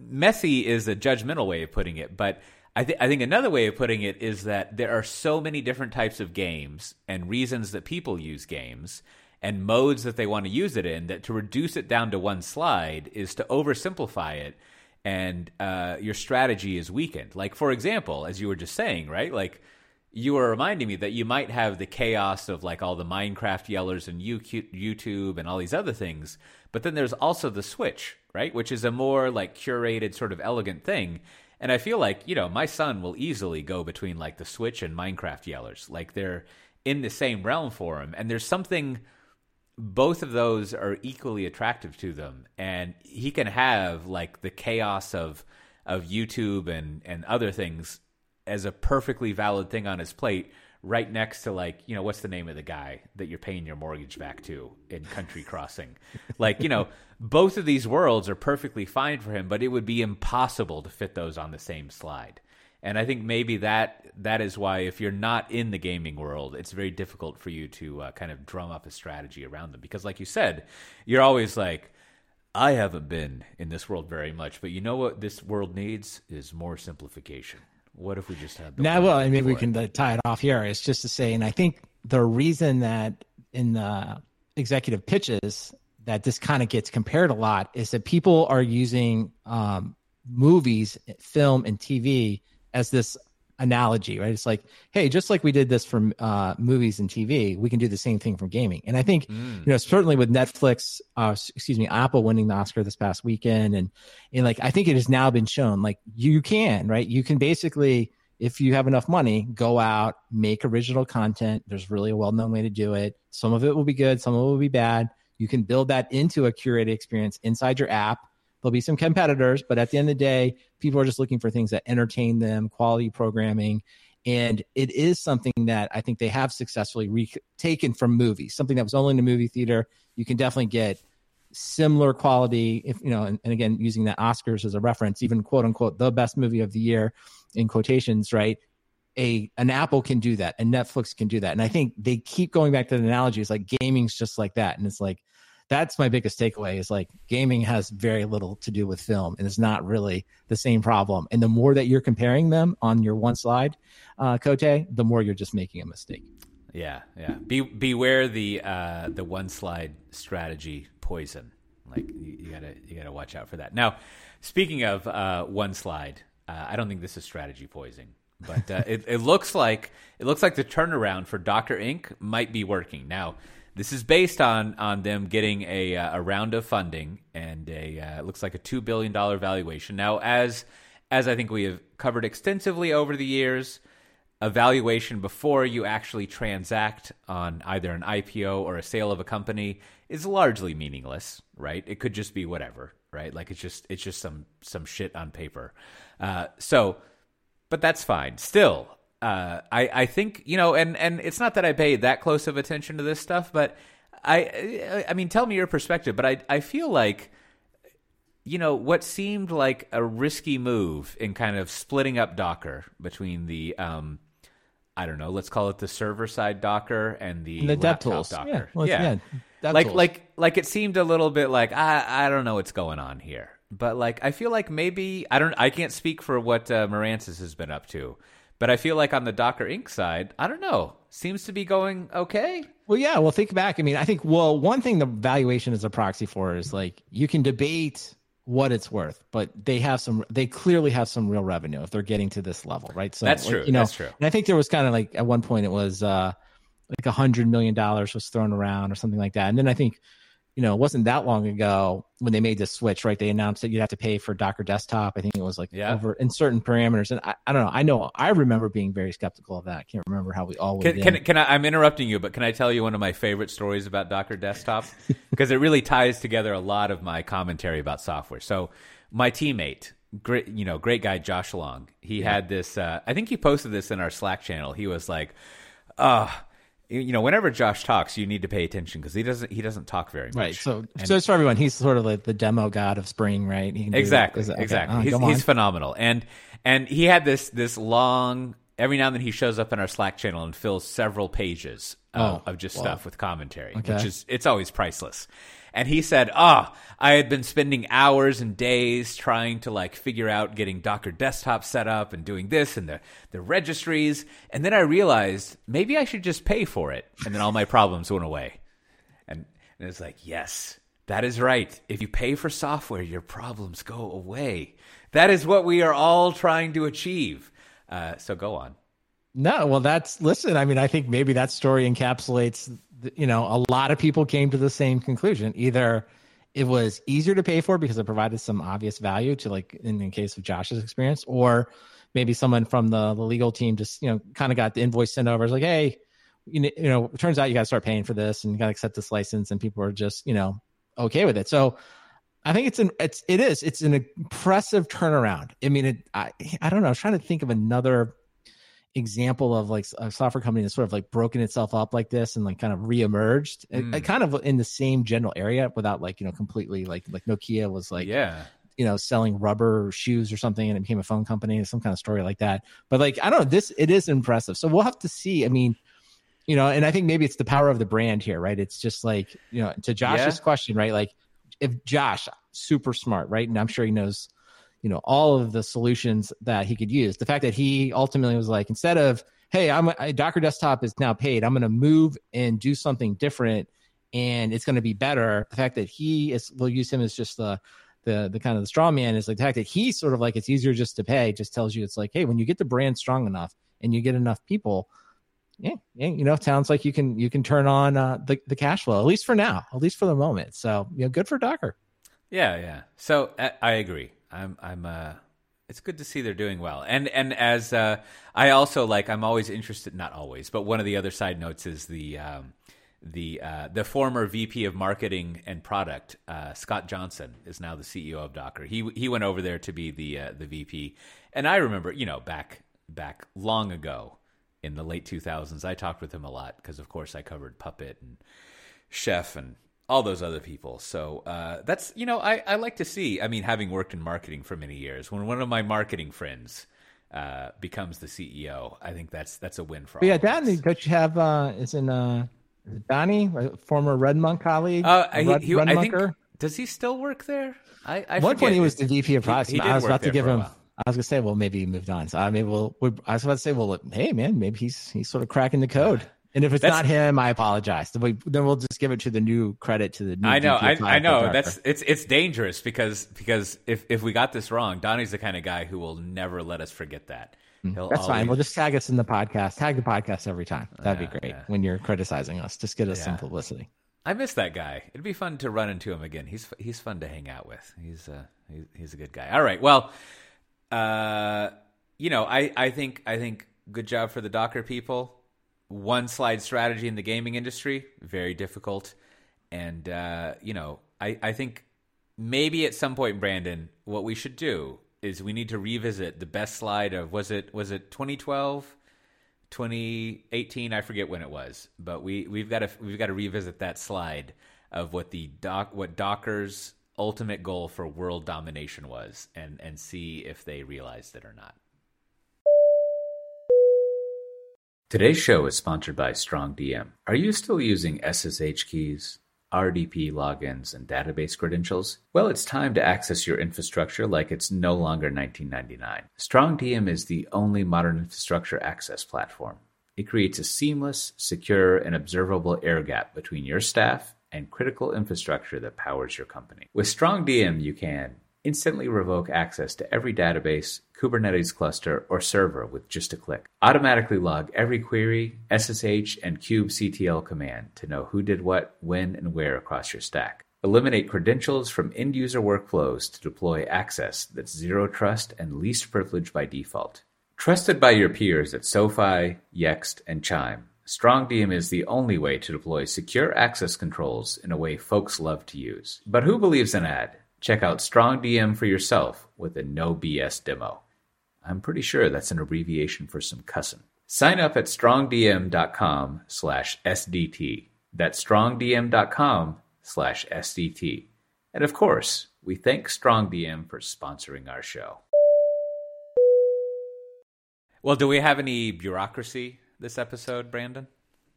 messy is a judgmental way of putting it, but I, th- I think another way of putting it is that there are so many different types of games and reasons that people use games and modes that they want to use it in that to reduce it down to one slide is to oversimplify it and uh, your strategy is weakened. Like, for example, as you were just saying, right? Like, you were reminding me that you might have the chaos of like all the Minecraft yellers and YouTube and all these other things, but then there's also the Switch, right? Which is a more like curated, sort of elegant thing. And I feel like, you know, my son will easily go between like the Switch and Minecraft yellers. Like they're in the same realm for him. And there's something, both of those are equally attractive to them. And he can have like the chaos of, of YouTube and, and other things as a perfectly valid thing on his plate right next to like you know what's the name of the guy that you're paying your mortgage back to in country crossing? <laughs> Like you know both of these worlds are perfectly fine for him but it would be impossible to fit those on the same slide. And i think maybe that that is why if you're not in the gaming world it's very difficult for you to uh, kind of drum up a strategy around them. Because like you said you're always like I haven't been in this world very much, but you know what this world needs is more simplification. What if we just had the Now, well, I mean, we for can uh, tie it off here. It's just to say, and I think the reason that in the executive pitches that this kind of gets compared a lot is that people are using um, movies, film, and TV as this analogy, right? It's like, hey, just like we did this from uh, movies and TV, we can do the same thing from gaming. And I think Mm. you know certainly with netflix uh excuse me apple winning the oscar this past weekend and and like i think it has now been shown like you can right you can basically if you have enough money go out make original content there's really a well-known way to do it some of it will be good some of it will be bad you can build that into a curated experience inside your app there'll be some competitors but at the end of the day people are just looking for things that entertain them quality programming and it is something that I think they have successfully re- taken from movies, something that was only in the movie theater. You can definitely get similar quality, if you know, and, and again, using the Oscars as a reference, even quote unquote the best movie of the year in quotations, right? A an Apple can do that, and Netflix can do that, and I think they keep going back to the analogy. It's like gaming's just like that, and it's like that's my biggest takeaway is like gaming has very little to do with film and it's not really the same problem and the more that you're comparing them on your one slide uh the more you're just making a mistake Yeah, yeah. Be beware the uh, the one slide strategy poison. Like you, you gotta you gotta watch out for that. Now, speaking of uh, one slide, uh, I don't think this is strategy poison. but uh, <laughs> it, it looks like it looks like the turnaround for Docker Inc. might be working now. This is based on on them getting a uh, a round of funding and a uh, it looks like a two billion dollar valuation. Now, as as I think we have covered extensively over the years, a valuation before you actually transact on either an IPO or a sale of a company is largely meaningless, right? It could just be whatever, right? Like it's just it's just some some shit on paper. Uh, so, but that's fine. Still, uh, I I think you know, and and it's not that I pay that close of attention to this stuff, but I I mean, tell me your perspective. But I I feel like you know what seemed like a risky move in kind of splitting up Docker between the um I don't know, let's call it the server side Docker and the, And the laptop DevTools. Docker. Yeah, well, yeah. yeah, like like like it seemed a little bit like I I don't know what's going on here. But like I feel like maybe I don't I can't speak for what uh, Mirantis has been up to. But I feel like on the Docker Inc. side, I don't know, seems to be going okay. Well, yeah. Well, think back. I mean, I think well, one thing the valuation is a proxy for is like you can debate what it's worth, but they have some. They clearly have some real revenue if they're getting to this level, right? So That's true, You know, that's true. And I think there was kind of like at one point it was uh like a hundred million dollars was thrown around or something like that, and then I think. You know, it wasn't that long ago when they made this switch, right? They announced that you'd have to pay for Docker Desktop. I think it was like Yeah. over in certain parameters. And I, I don't know. I know I remember being very skeptical of that. I can't remember how we all Can, can, can I, I'm interrupting you, but can I tell you one of my favorite stories about Docker Desktop? <laughs> Because it really ties together a lot of my commentary about software. So, my teammate, great, you know, great guy, Josh Long, he had this. Uh, I think he posted this in our Slack channel. He was like, "Uh, you you know, whenever Josh talks, you need to pay attention because he doesn't he doesn't talk very much." Right. So, so just for everyone, he's sort of like the demo god of spring, right? He can do- exactly okay. exactly Oh, he's, he's phenomenal and and he had this this long every now and then he shows up in our slack channel and fills several pages of, Oh, of just wow. stuff with commentary Okay. which is it's always priceless and he said ah i had been spending hours and days trying to like figure out getting docker desktop set up and doing this and the the registries and then i realized maybe i should just pay for it and then all my problems went away and, and it's like, yes, that is right. If you pay for software, your problems go away. That is what we are all trying to achieve. Uh, so go on. No, well, that's listen. I mean, I think maybe that story encapsulates. You know, a lot of people came to the same conclusion. Either it was easier to pay for because it provided some obvious value to, like in the case of Josh's experience, or maybe someone from the, the legal team just you know kind of got the invoice sent over. It's like, hey, you know, you know, it turns out you got to start paying for this and you got to accept this license, and people are just you know okay with it. So I think it's an it's it is it's an impressive turnaround. I mean, it I I don't know. I was trying to think of another example of like a software company that's sort of like broken itself up like this and like kind of reemerged, It- Mm. it kind of in the same general area without like you know completely like like Nokia was like yeah. you know selling rubber shoes or something and it became a phone company some kind of story like that but like i don't know this it is impressive so we'll have to see i mean you know and i think maybe it's the power of the brand here right it's just like you know to josh's Yeah. question right like if josh super smart right? And i'm sure he knows you know all of the solutions that he could use. The fact that he ultimately was like instead of hey i'm I, docker desktop is now paid i'm going to move and do something different and it's going to be better. The fact that he is we'll use him as just the the the kind of the straw man is like the fact that he's sort of like it's easier just to pay just tells you it's like hey when you get the brand strong enough and you get enough people yeah, yeah you know it sounds like you can you can turn on uh, the the cash flow at least for now at least for the moment so you know good for docker Yeah, yeah. So uh, I agree. I'm, I'm. Uh, it's good to see they're doing well. And and as uh, I also like, I'm always interested. Not always, but one of the other side notes is the um, the uh, the former VP of marketing and product, uh, Scott Johnston, is now the CEO of Docker. He he went over there to be the uh, the VP. And I remember, you know, back back long ago in the late 2000s, I talked with him a lot because, of course, I covered Puppet and chef and all those other people. So uh, that's you know I, I like to see. I mean, having worked in marketing for many years, when one of my marketing friends uh, becomes the CEO, I think that's that's a win for but all. yeah us. don't you have uh is in uh Donnie a former Red Monk colleague Uh, he, Red, he- Red I think does he still work there? I, I At one forget. point he was the VP of products. I was about to give him. I was gonna say, well, maybe he moved on. So I mean, we'll, we I was about to say, well, hey, man, maybe he's he's sort of cracking the code. And if it's That's- not him, I apologize. Then, we, then we'll just give it to the new credit to the new. I know, I, I know. That's it's it's dangerous because because if if we got this wrong, Donnie's the kind of guy who will never let us forget that. Hmm. He'll That's always, fine. We'll just tag us in the podcast. Tag the podcast every time. That'd Yeah, be great yeah. when you're criticizing us. Just get us some publicity. I miss that guy. It'd be fun to run into him again. He's he's fun to hang out with. He's uh he's, he's a good guy. All right. Well, uh, you know, I I think I think good job for the Docker people. One slide strategy in the gaming industry, very difficult, and uh, you know, I I think maybe at some point, Brandon, what we should do is we need to revisit the best slide of was it was it 2012 2018 i forget when it was but we we've got to we've got to revisit that slide of what the doc what docker's ultimate goal for world domination was and and see if they realized it or not Today's show is sponsored by StrongDM. Are you still using SSH keys, RDP logins, and database credentials? Well, it's time to access your infrastructure like it's no longer 1999. StrongDM is the only modern infrastructure access platform. It creates a seamless, secure, and observable air gap between your staff and critical infrastructure that powers your company. With StrongDM, you can instantly revoke access to every database, Kubernetes cluster, or server with just a click. Automatically log every query, SSH, and kubectl command to know who did what, when, and where across your stack. Eliminate credentials from end user workflows to deploy access that's zero trust and least privilege by default. Trusted by your peers at SoFi, Yext, and Chime, StrongDM is the only way to deploy secure access controls in a way folks love to use. But who believes an ad? Check out StrongDM for yourself with a no BS demo. I'm pretty sure that's an abbreviation for some cussin'. Sign up at strongdm.com slash SDT. That's strongdm.com slash SDT. And of course, we thank StrongDM for sponsoring our show. Well, do we have any bureaucracy this episode, Brandon?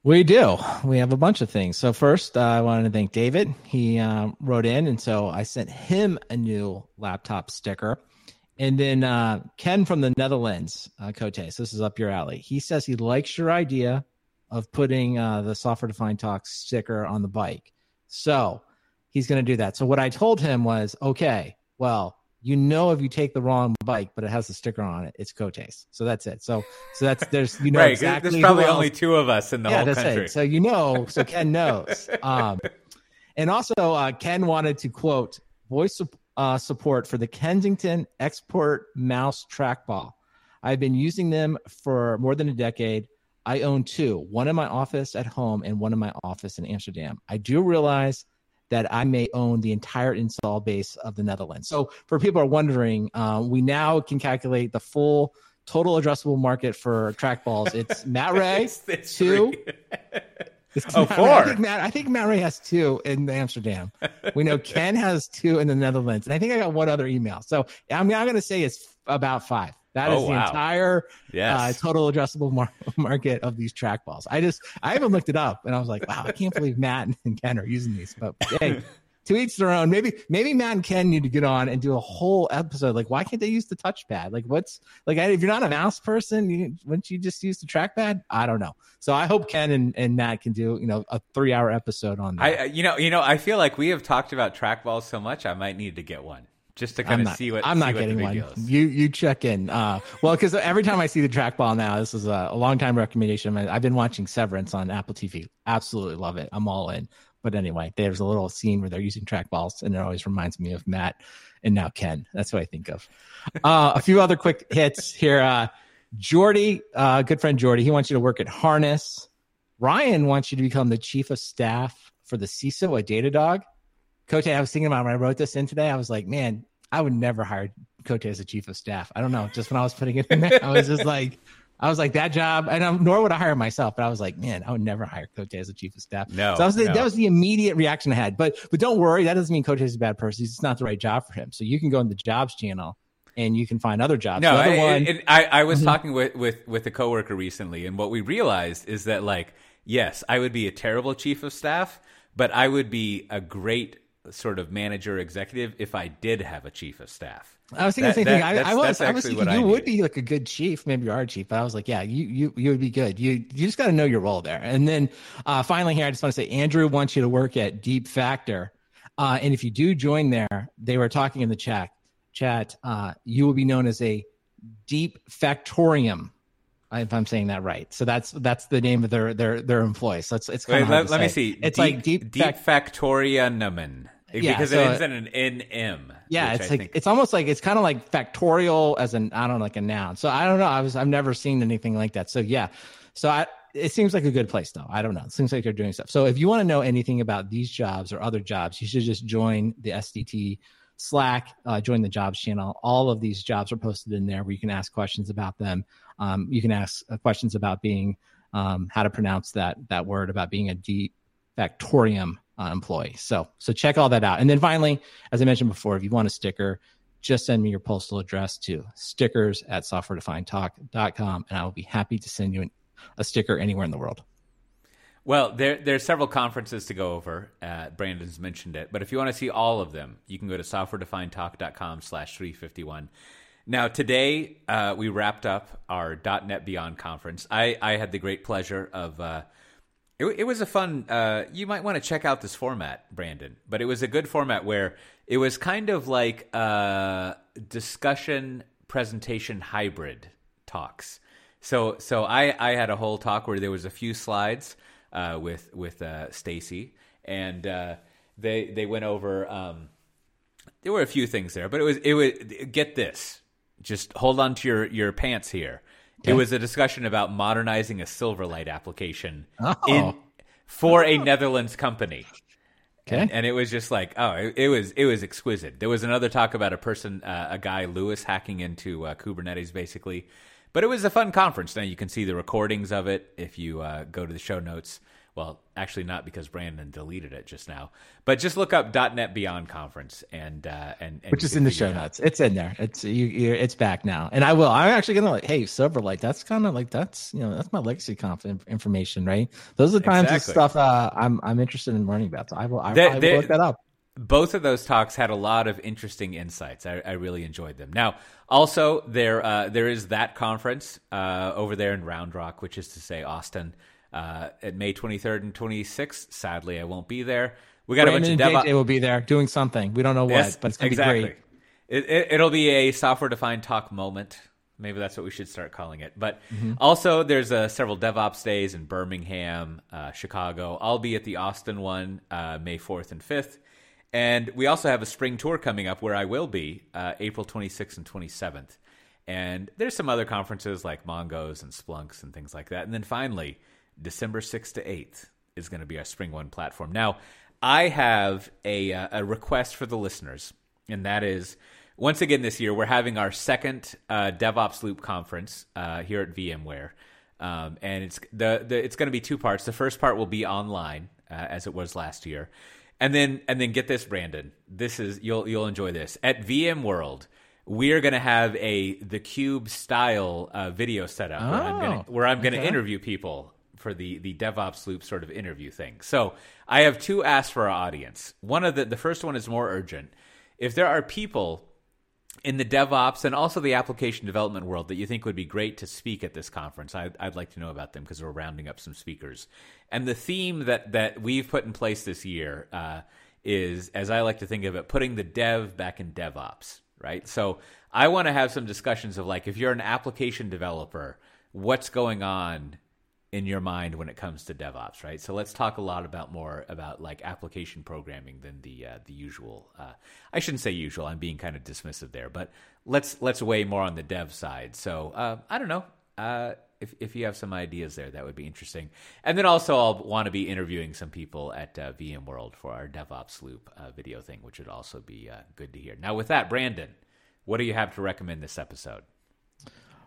We do. We have a bunch of things. So first, uh, I wanted to thank David. He um, wrote in, and so I sent him a new laptop sticker. And then uh, Ken from the Netherlands, uh, Cotes, this is up your alley. He says he likes your idea of putting uh, the software defined talk sticker on the bike. So he's going to do that. So what I told him was, okay, well, you know, if you take the wrong bike, but it has a sticker on it, it's Cotes. So that's it. So so that's there's you know right, exactly. there's probably only two of us in the yeah, whole that's country. it. So you know, so Ken <laughs> knows. Um, and also, uh, Ken wanted to quote voice uh, support for the Kensington Expert Mouse Trackball. I've been using them for more than a decade. I own two, one in my office at home and one in my office in Amsterdam. I do realize that I may own the entire install base of the Netherlands. So, for people who are wondering, uh, we now can calculate the full total addressable market for trackballs. It's <laughs> Matt Ray, It's- it's two. it's <laughs> Oh, Matt Ray. I think, Matt, I think Matt Ray has two in Amsterdam. We know Ken has two in the Netherlands, and I think I got one other email. So I'm now going to say it's about five. That is Oh, the wow. entire yes. uh, total addressable mar- <laughs> market of these trackballs. I just I haven't looked it up, and I was like, wow, I can't believe Matt <laughs> and Ken are using these. But hey, <laughs> to each their own. Maybe maybe Matt and Ken need to get on and do a whole episode. Like, why can't they use the touchpad? Like, what's like if you're not a mouse person, you, wouldn't you just use the trackpad? I don't know. So I hope Ken and, and Matt can do you know a three hour episode on that. I, I- you know, you know, I feel like we have talked about trackballs so much. I might need to get one just to kind I'm of not, see what I'm see not what getting one. You you check in. Uh, well, because every time I see the trackball now, this is a, a long time recommendation. I've been watching Severance on Apple TV. Absolutely love it. I'm all in. But anyway, there's a little scene where they're using trackballs, and it always reminds me of Matt and now Ken. That's what I think of. Uh, a few other quick hits here. Uh, Jordy, uh, good friend Jordy, he wants you to work at Harness. Ryan wants you to become the chief of staff for the CISO at Datadog. Cote, I was thinking about when I wrote this in today. I was like, man, I would never hire Cote as a chief of staff. I don't know. Just when I was putting it in there, I was just like, I was like that job, and um, nor would I hire myself. But I was like, man, I would never hire Cote as a chief of staff. No, so that was the, no. that was the immediate reaction I had. But but don't worry, that doesn't mean Cote is a bad person. It's not the right job for him. So you can go in the jobs channel and you can find other jobs. No, other I, one, it- I, I was Mhm. talking with, with, with a coworker recently, and what we realized is that, like, yes, I would be a terrible chief of staff, but I would be a great sort of manager executive if I did have a chief of staff. I was thinking the same that- thing. I, that's- I was, I was thinking you I would need. be like a good chief. Maybe you are a chief, but I was like, yeah, you you you would be good. You you just got to know your role there. And then uh, finally, here I just want to say, Andrew wants you to work at Deep Factor, uh, and if you do join there, they were talking in the chat. Chat, uh, you will be known as a Deep Factorium. If I'm saying that right, so that's that's the name of their their their employees. So it's it's kind Wait, of let, let me see. It's deep, like deep, deep fac- factorianum. Yeah, because so- it ends in an NM. Yeah, it's I like think- it's almost like it's kind of like factorial as an I don't know, like a noun. So I don't know. I was I've never seen anything like that. So yeah, so I it seems like a good place though. I don't know. It seems like they're doing stuff. So if you want to know anything about these jobs or other jobs, you should just join the SDT Slack, uh, join the jobs channel. All of these jobs are posted in there where you can ask questions about them. Um, you can ask uh, questions about being um, how to pronounce that that word about being a deep factorium uh, employee. So so check all that out. And then finally, as I mentioned before, if you want a sticker, just send me your postal address to stickers at softwaredefinedtalk.com and I will be happy to send you an, a sticker anywhere in the world. Well, there there are several conferences to go over. Uh, Brandon's mentioned it, but if you want to see all of them, you can go to softwaredefinedtalk.com slash 351. Now, today uh, we wrapped up our .NET Beyond conference. I, I had the great pleasure of. Uh, it, it was a fun. Uh, you might want to check out this format, Brandon. But it was a good format where it was kind of like a discussion presentation hybrid talks. So so I I had a whole talk where there was a few slides uh, with with uh, Stacy and uh, they they went over. Um, there were a few things there, but it was it was get this. Just hold on to your your pants here. It was a discussion about modernizing a Silverlight application Oh. in for a Netherlands company. Okay. And, and it was just like, oh, it, it was it was exquisite. There was another talk about a person, uh, a guy Lewis hacking into uh, Kubernetes, basically. But it was a fun conference. Now you can see the recordings of it if you uh, go to the show notes. Well, actually, not because Brandon deleted it just now, but just look up .NET Beyond conference and uh, and, and Which is in the show it out. notes. It's in there. It's you. It's back now, and I will. I'm actually gonna like, hey, Silverlight. That's kind of like that's you know that's my legacy conf information, right? Those are the kinds Exactly. of stuff uh, I'm I'm interested in learning about. So I will. I, I will look that up. both of those talks had a lot of interesting insights. I, I really enjoyed them. Now, also there uh, there is that conference uh, over there in Round Rock, which is to say Austin, uh, at May 23rd and 26th. Sadly, I won't be there. We got Brandon a bunch of JJ will be there doing something. We don't know what, Yes, but it's gonna exactly. be great. It, it, it'll be a software defined talk moment. Maybe that's what we should start calling it. But Mm-hmm. also, there's uh, several DevOps days in Birmingham, uh, Chicago. I'll be at the Austin one uh, May 4th and 5th. And we also have a spring tour coming up where I will be uh, April 26th and 27th. And there's some other conferences like Mongos and Splunks and things like that. And then finally, December 6th to 8th is going to be our Spring One platform. Now, I have a, uh, a request for the listeners, and that is once again this year, we're having our second uh, DevOps Loop conference uh, here at VMware. Um, and it's the, the it's going to be two parts. The first part will be online, uh, as it was last year, and then and then get this, Brandon. This is you'll you'll enjoy this at VMworld. We are going to have a the Cube style uh, video setup where I'm going Oh, to where I'm going to okay. interview people for the the DevOps Loop sort of interview thing. So I have two asks for our audience. One of the the first one is more urgent. If there are people in the DevOps and also the application development world that you think would be great to speak at this conference, I'd, I'd like to know about them because we're rounding up some speakers. And the theme that that we've put in place this year uh, is, as I like to think of it, putting the dev back in DevOps. Right. So I want to have some discussions of like, if you're an application developer, what's going on in your mind when it comes to DevOps, right? So let's talk a lot about more about like application programming than the uh, the usual. Uh, I shouldn't say usual. I'm being kind of dismissive there, but let's let's weigh more on the dev side. So uh, I don't know. Uh, if if you have some ideas there, that would be interesting. And then also, I'll want to be interviewing some people at uh, VMworld for our DevOps Loop uh, video thing, which would also be good to hear. Now, with that, Brandon, what do you have to recommend this episode?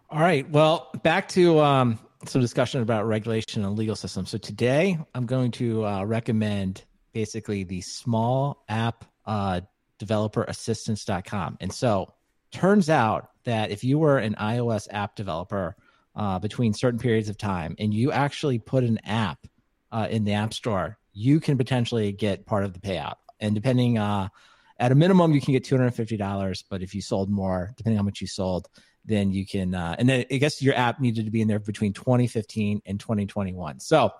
All right. Well, back to um, some discussion about regulation and legal systems. So today I'm going to uh, recommend basically the small app uh, developer assistance.com. And so turns out that if you were an iOS app developer uh, between certain periods of time and you actually put an app uh, in the app store, you can potentially get part of the payout. And depending uh, at a minimum, you can get $250. But if you sold more, depending on how much you sold, then you can uh, and then i guess your app needed to be in there between 2015 and 2021 so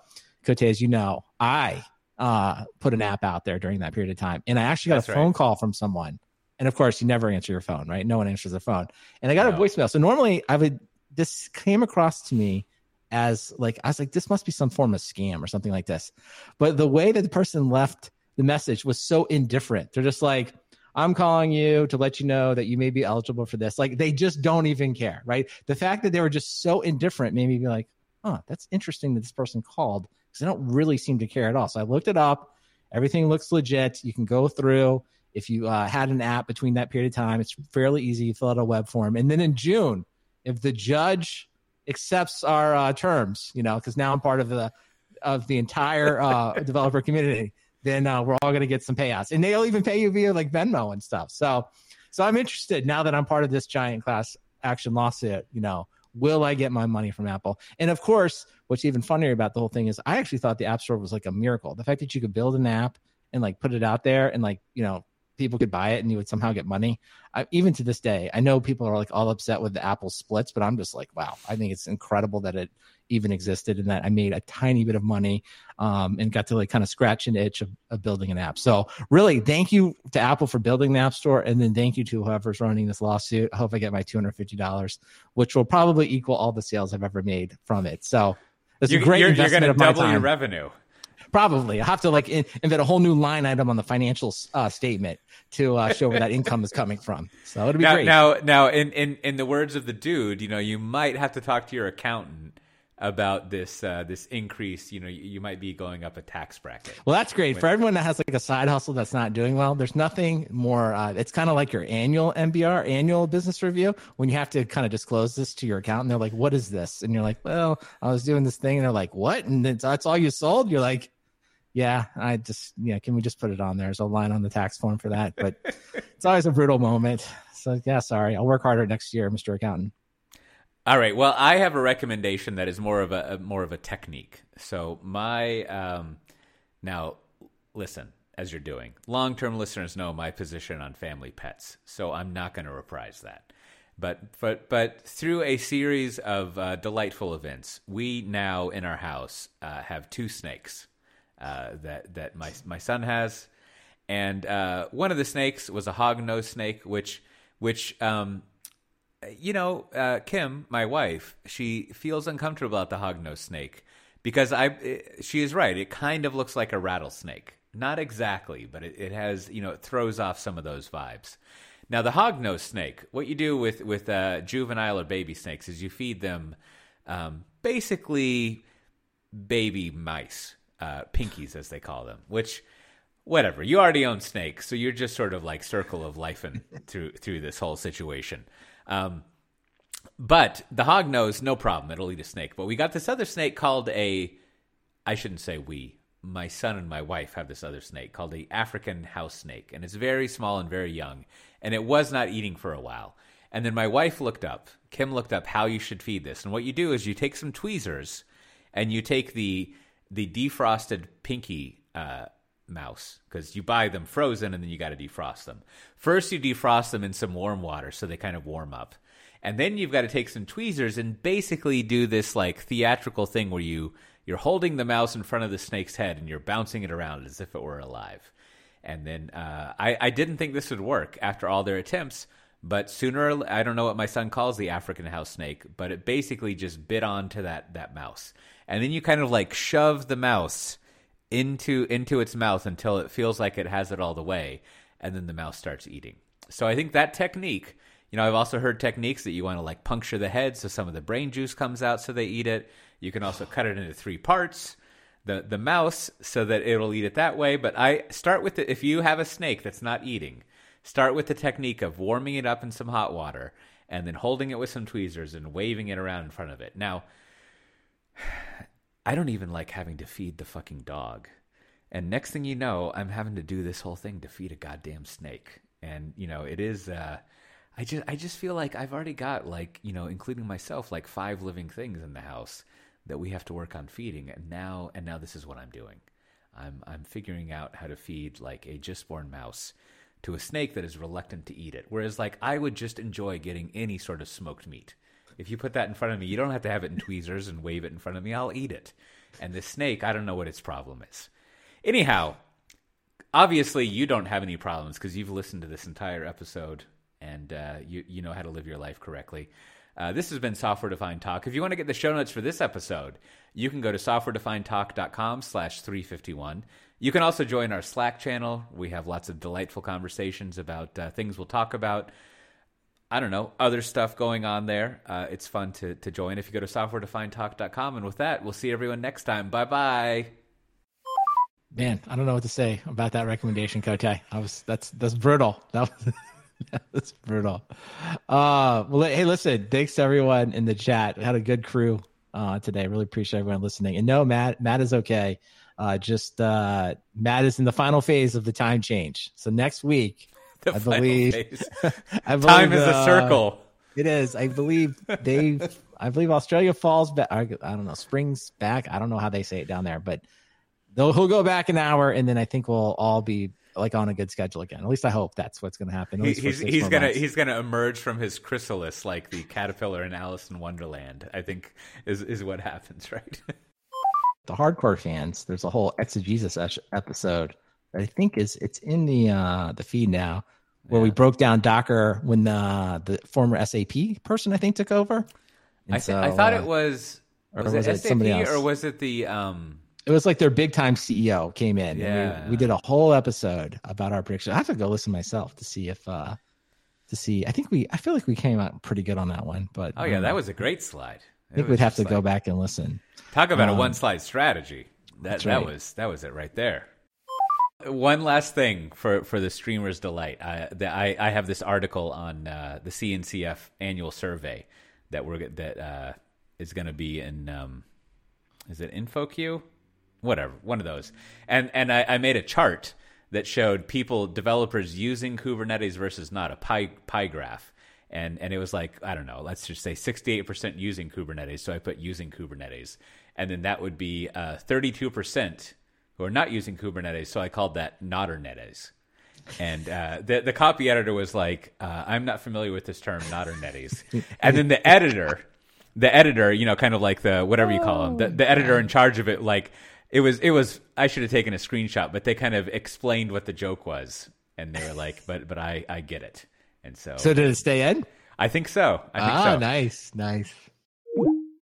cote as you know i uh, put an app out there during that period of time and i actually got That's a right. phone call from someone And of course, you never answer your phone, right? No one answers their phone. And I got No. a voicemail. So normally I would, this came across to me as like, I was like, this must be some form of scam or something like this. But the way that the person left the message was so indifferent. They're just like, I'm calling you to let you know that you may be eligible for this. Like they just don't even care, right? The fact that they were just so indifferent made me be like, oh, that's interesting that this person called because they don't really seem to care at all. So I looked it up. Everything looks legit. You can go through. If you uh, had an app between that period of time, it's fairly easy. You fill out a web form. And then in June, if the judge accepts our uh, terms, you know, because now I'm part of the of the entire uh, <laughs> developer community, then uh, we're all going to get some payouts, and they'll even pay you via like Venmo and stuff. So, so I'm interested now that I'm part of this giant class action lawsuit. You know, will I get my money from Apple? And of course, what's even funnier about the whole thing is I actually thought the App Store was like a miracle. The fact that you could build an app and like put it out there and like you know people could buy it and you would somehow get money. I, even to this day, I know people are like all upset with the Apple splits, but I'm just like, wow, I think it's incredible that it even existed and that I made a tiny bit of money um, and got to like kind of scratch an itch of, of building an app. So really, thank you to Apple for building the App Store, and then thank you to whoever's running this lawsuit. I hope I get my two hundred fifty dollars, which will probably equal all the sales I've ever made from it. So. It's a great you're, you're going to of my double time. your revenue. Probably. I have to like in, invent a whole new line item on the financial uh, statement to uh, show where that income is coming from. So it'll be Now, great. now, now, in, in in the words of the dude, you know, you might have to talk to your accountant about this uh, this increase. You know, you, you might be going up a tax bracket. well, that's great for everyone that has like a side hustle that's not doing well. There's nothing more. Uh, it's kind of like your annual MBR, annual business review, when you have to kind of disclose this to your accountant. They're like, "What is this?" And you're like, "Well, I was doing this thing," and they're like, "What?" And that's all you sold. You're like, "Yeah, I just yeah." Can we just put it on there? There's a line on the tax form for that, but <laughs> it's always a brutal moment. So yeah, sorry. I'll work harder next year, Mr. Accountant. All right. Well, I have a recommendation that is more of a, a more of a technique. So my um, now listen as you're doing. Long term listeners know my position on family pets, so I'm not going to reprise that. But but but through a series of uh, delightful events, we now in our house uh, have two snakes uh, that that my my son has, and uh, one of the snakes was a hog-nosed snake, which which um, you know, uh, Kim, my wife, she feels uncomfortable about the hognose snake because I. It, she is right. It kind of looks like a rattlesnake. Not exactly, but it, it has you know it throws off some of those vibes. Now the hognose snake, what you do with with uh, juvenile or baby snakes is you feed them um, basically baby mice, uh, pinkies as they call them, which whatever you already own snakes, so you're just sort of like circle of life and <laughs> through through this whole situation. Um, but the hog nose, no problem. It'll eat a snake. But we got this other snake called a. I shouldn't say we. My son and my wife have this other snake called a African house snake, and it's very small and very young, and it was not eating for a while. And then my wife looked up. Kim looked up how you should feed this, and what you do is you take some tweezers, and you take the the defrosted pinky uh, mouse because you buy them frozen and then you got to defrost them. First, you defrost them in some warm water so they kind of warm up. And then you've got to take some tweezers and basically do this like theatrical thing where you you're holding the mouse in front of the snake's head and you're bouncing it around as if it were alive. And then uh, I, I didn't think this would work after all their attempts, but sooner I don't know what my son calls the African house snake, but it basically just bit onto that that mouse, and then you kind of like shove the mouse into into its mouth until it feels like it has it all the way, and then the mouse starts eating. So I think that technique. You know, I've also heard techniques that you want to like puncture the head so some of the brain juice comes out so they eat it. You can also cut it into three parts. The the mouse so that it'll eat it that way. But I start with the if you have a snake that's not eating, start with the technique of warming it up in some hot water and then holding it with some tweezers and waving it around in front of it. Now, <sighs> I don't even like having to feed the fucking dog. And next thing you know, I'm having to do this whole thing to feed a goddamn snake. And you know, it is uh I just I just feel like I've already got like, you know, including myself like five living things in the house that we have to work on feeding and now and now this is what I'm doing. I'm I'm figuring out how to feed like a just born mouse to a snake that is reluctant to eat it. Whereas like I would just enjoy getting any sort of smoked meat. If you put that in front of me, you don't have to have it in tweezers and wave it in front of me. I'll eat it. And this snake, I don't know what its problem is. Anyhow, obviously you don't have any problems because you've listened to this entire episode and uh, you you know how to live your life correctly. Uh, this has been Software Defined Talk. If you want to get the show notes for this episode, you can go to softwaredefinedtalk.com slash 351. You can also join our Slack channel. We have lots of delightful conversations about uh, things we'll talk about. I don't know, other stuff going on there. Uh, it's fun to, to join if you go to softwaredefinedtalk.com. And with that, we'll see everyone next time. Bye bye. Man, I don't know what to say about that recommendation, Cote. I was that's that's brutal. <laughs> That was That's brutal. Uh, well, hey, listen, thanks to everyone in the chat. We had a good crew uh, today. Really appreciate everyone listening. And no, Matt, Matt is okay. Uh, just uh, Matt is in the final phase of the time change. So next week, I believe. <laughs> I believe Time is a uh, circle. It is. I believe they. I believe Australia falls back. I don't know. Springs back. I don't know how they say it down there, but they'll he'll go back an hour, and then I think we'll all be like on a good schedule again. At least I hope that's what's going to happen. At He- least he's he's gonna months. he's gonna emerge from his chrysalis like the caterpillar in Alice in Wonderland. I think is is what happens, <laughs> right? The hardcore fans, there's a whole exegesis episode that I think is it's in the uh the feed now where we broke down Docker when the the former SAP person I think took over. I, th- so, I thought uh, it was or was, was it it SAP somebody else? or was it the um it was like their big time CEO came in. Yeah. we, we did a whole episode about our prediction. I have to go listen myself to see if uh to see. I think we I feel like we came out pretty good on that one, but oh yeah that was a great slide. I think we'd have to go back and listen. Talk about a Um, one slide strategy. That that's that was that was it right there. One last thing for, for the streamer's delight. I, the, I I have this article on uh, the CNCF annual survey that we're that uh, is going to be in um, is it InfoQ? Whatever, one of those. And and I, I made a chart that showed people developers using Kubernetes versus not a pie pie graph. And and it was like, I don't know, let's just say 68% using Kubernetes. So I put using Kubernetes. And then that would be uh, 32% who are not using Kubernetes. So I called that Notternetes. And uh, the the copy editor was like, uh, "I'm not familiar with this term, Notternetes." <laughs> and then the editor, the editor, you know, kind of like the whatever you call him, the, the editor in charge of it, like it was it was. I should have taken a screenshot, but they kind of explained what the joke was, and they were like, "But but I I get it." And so, So did it stay in? I think so. I think Ah, so. nice, nice.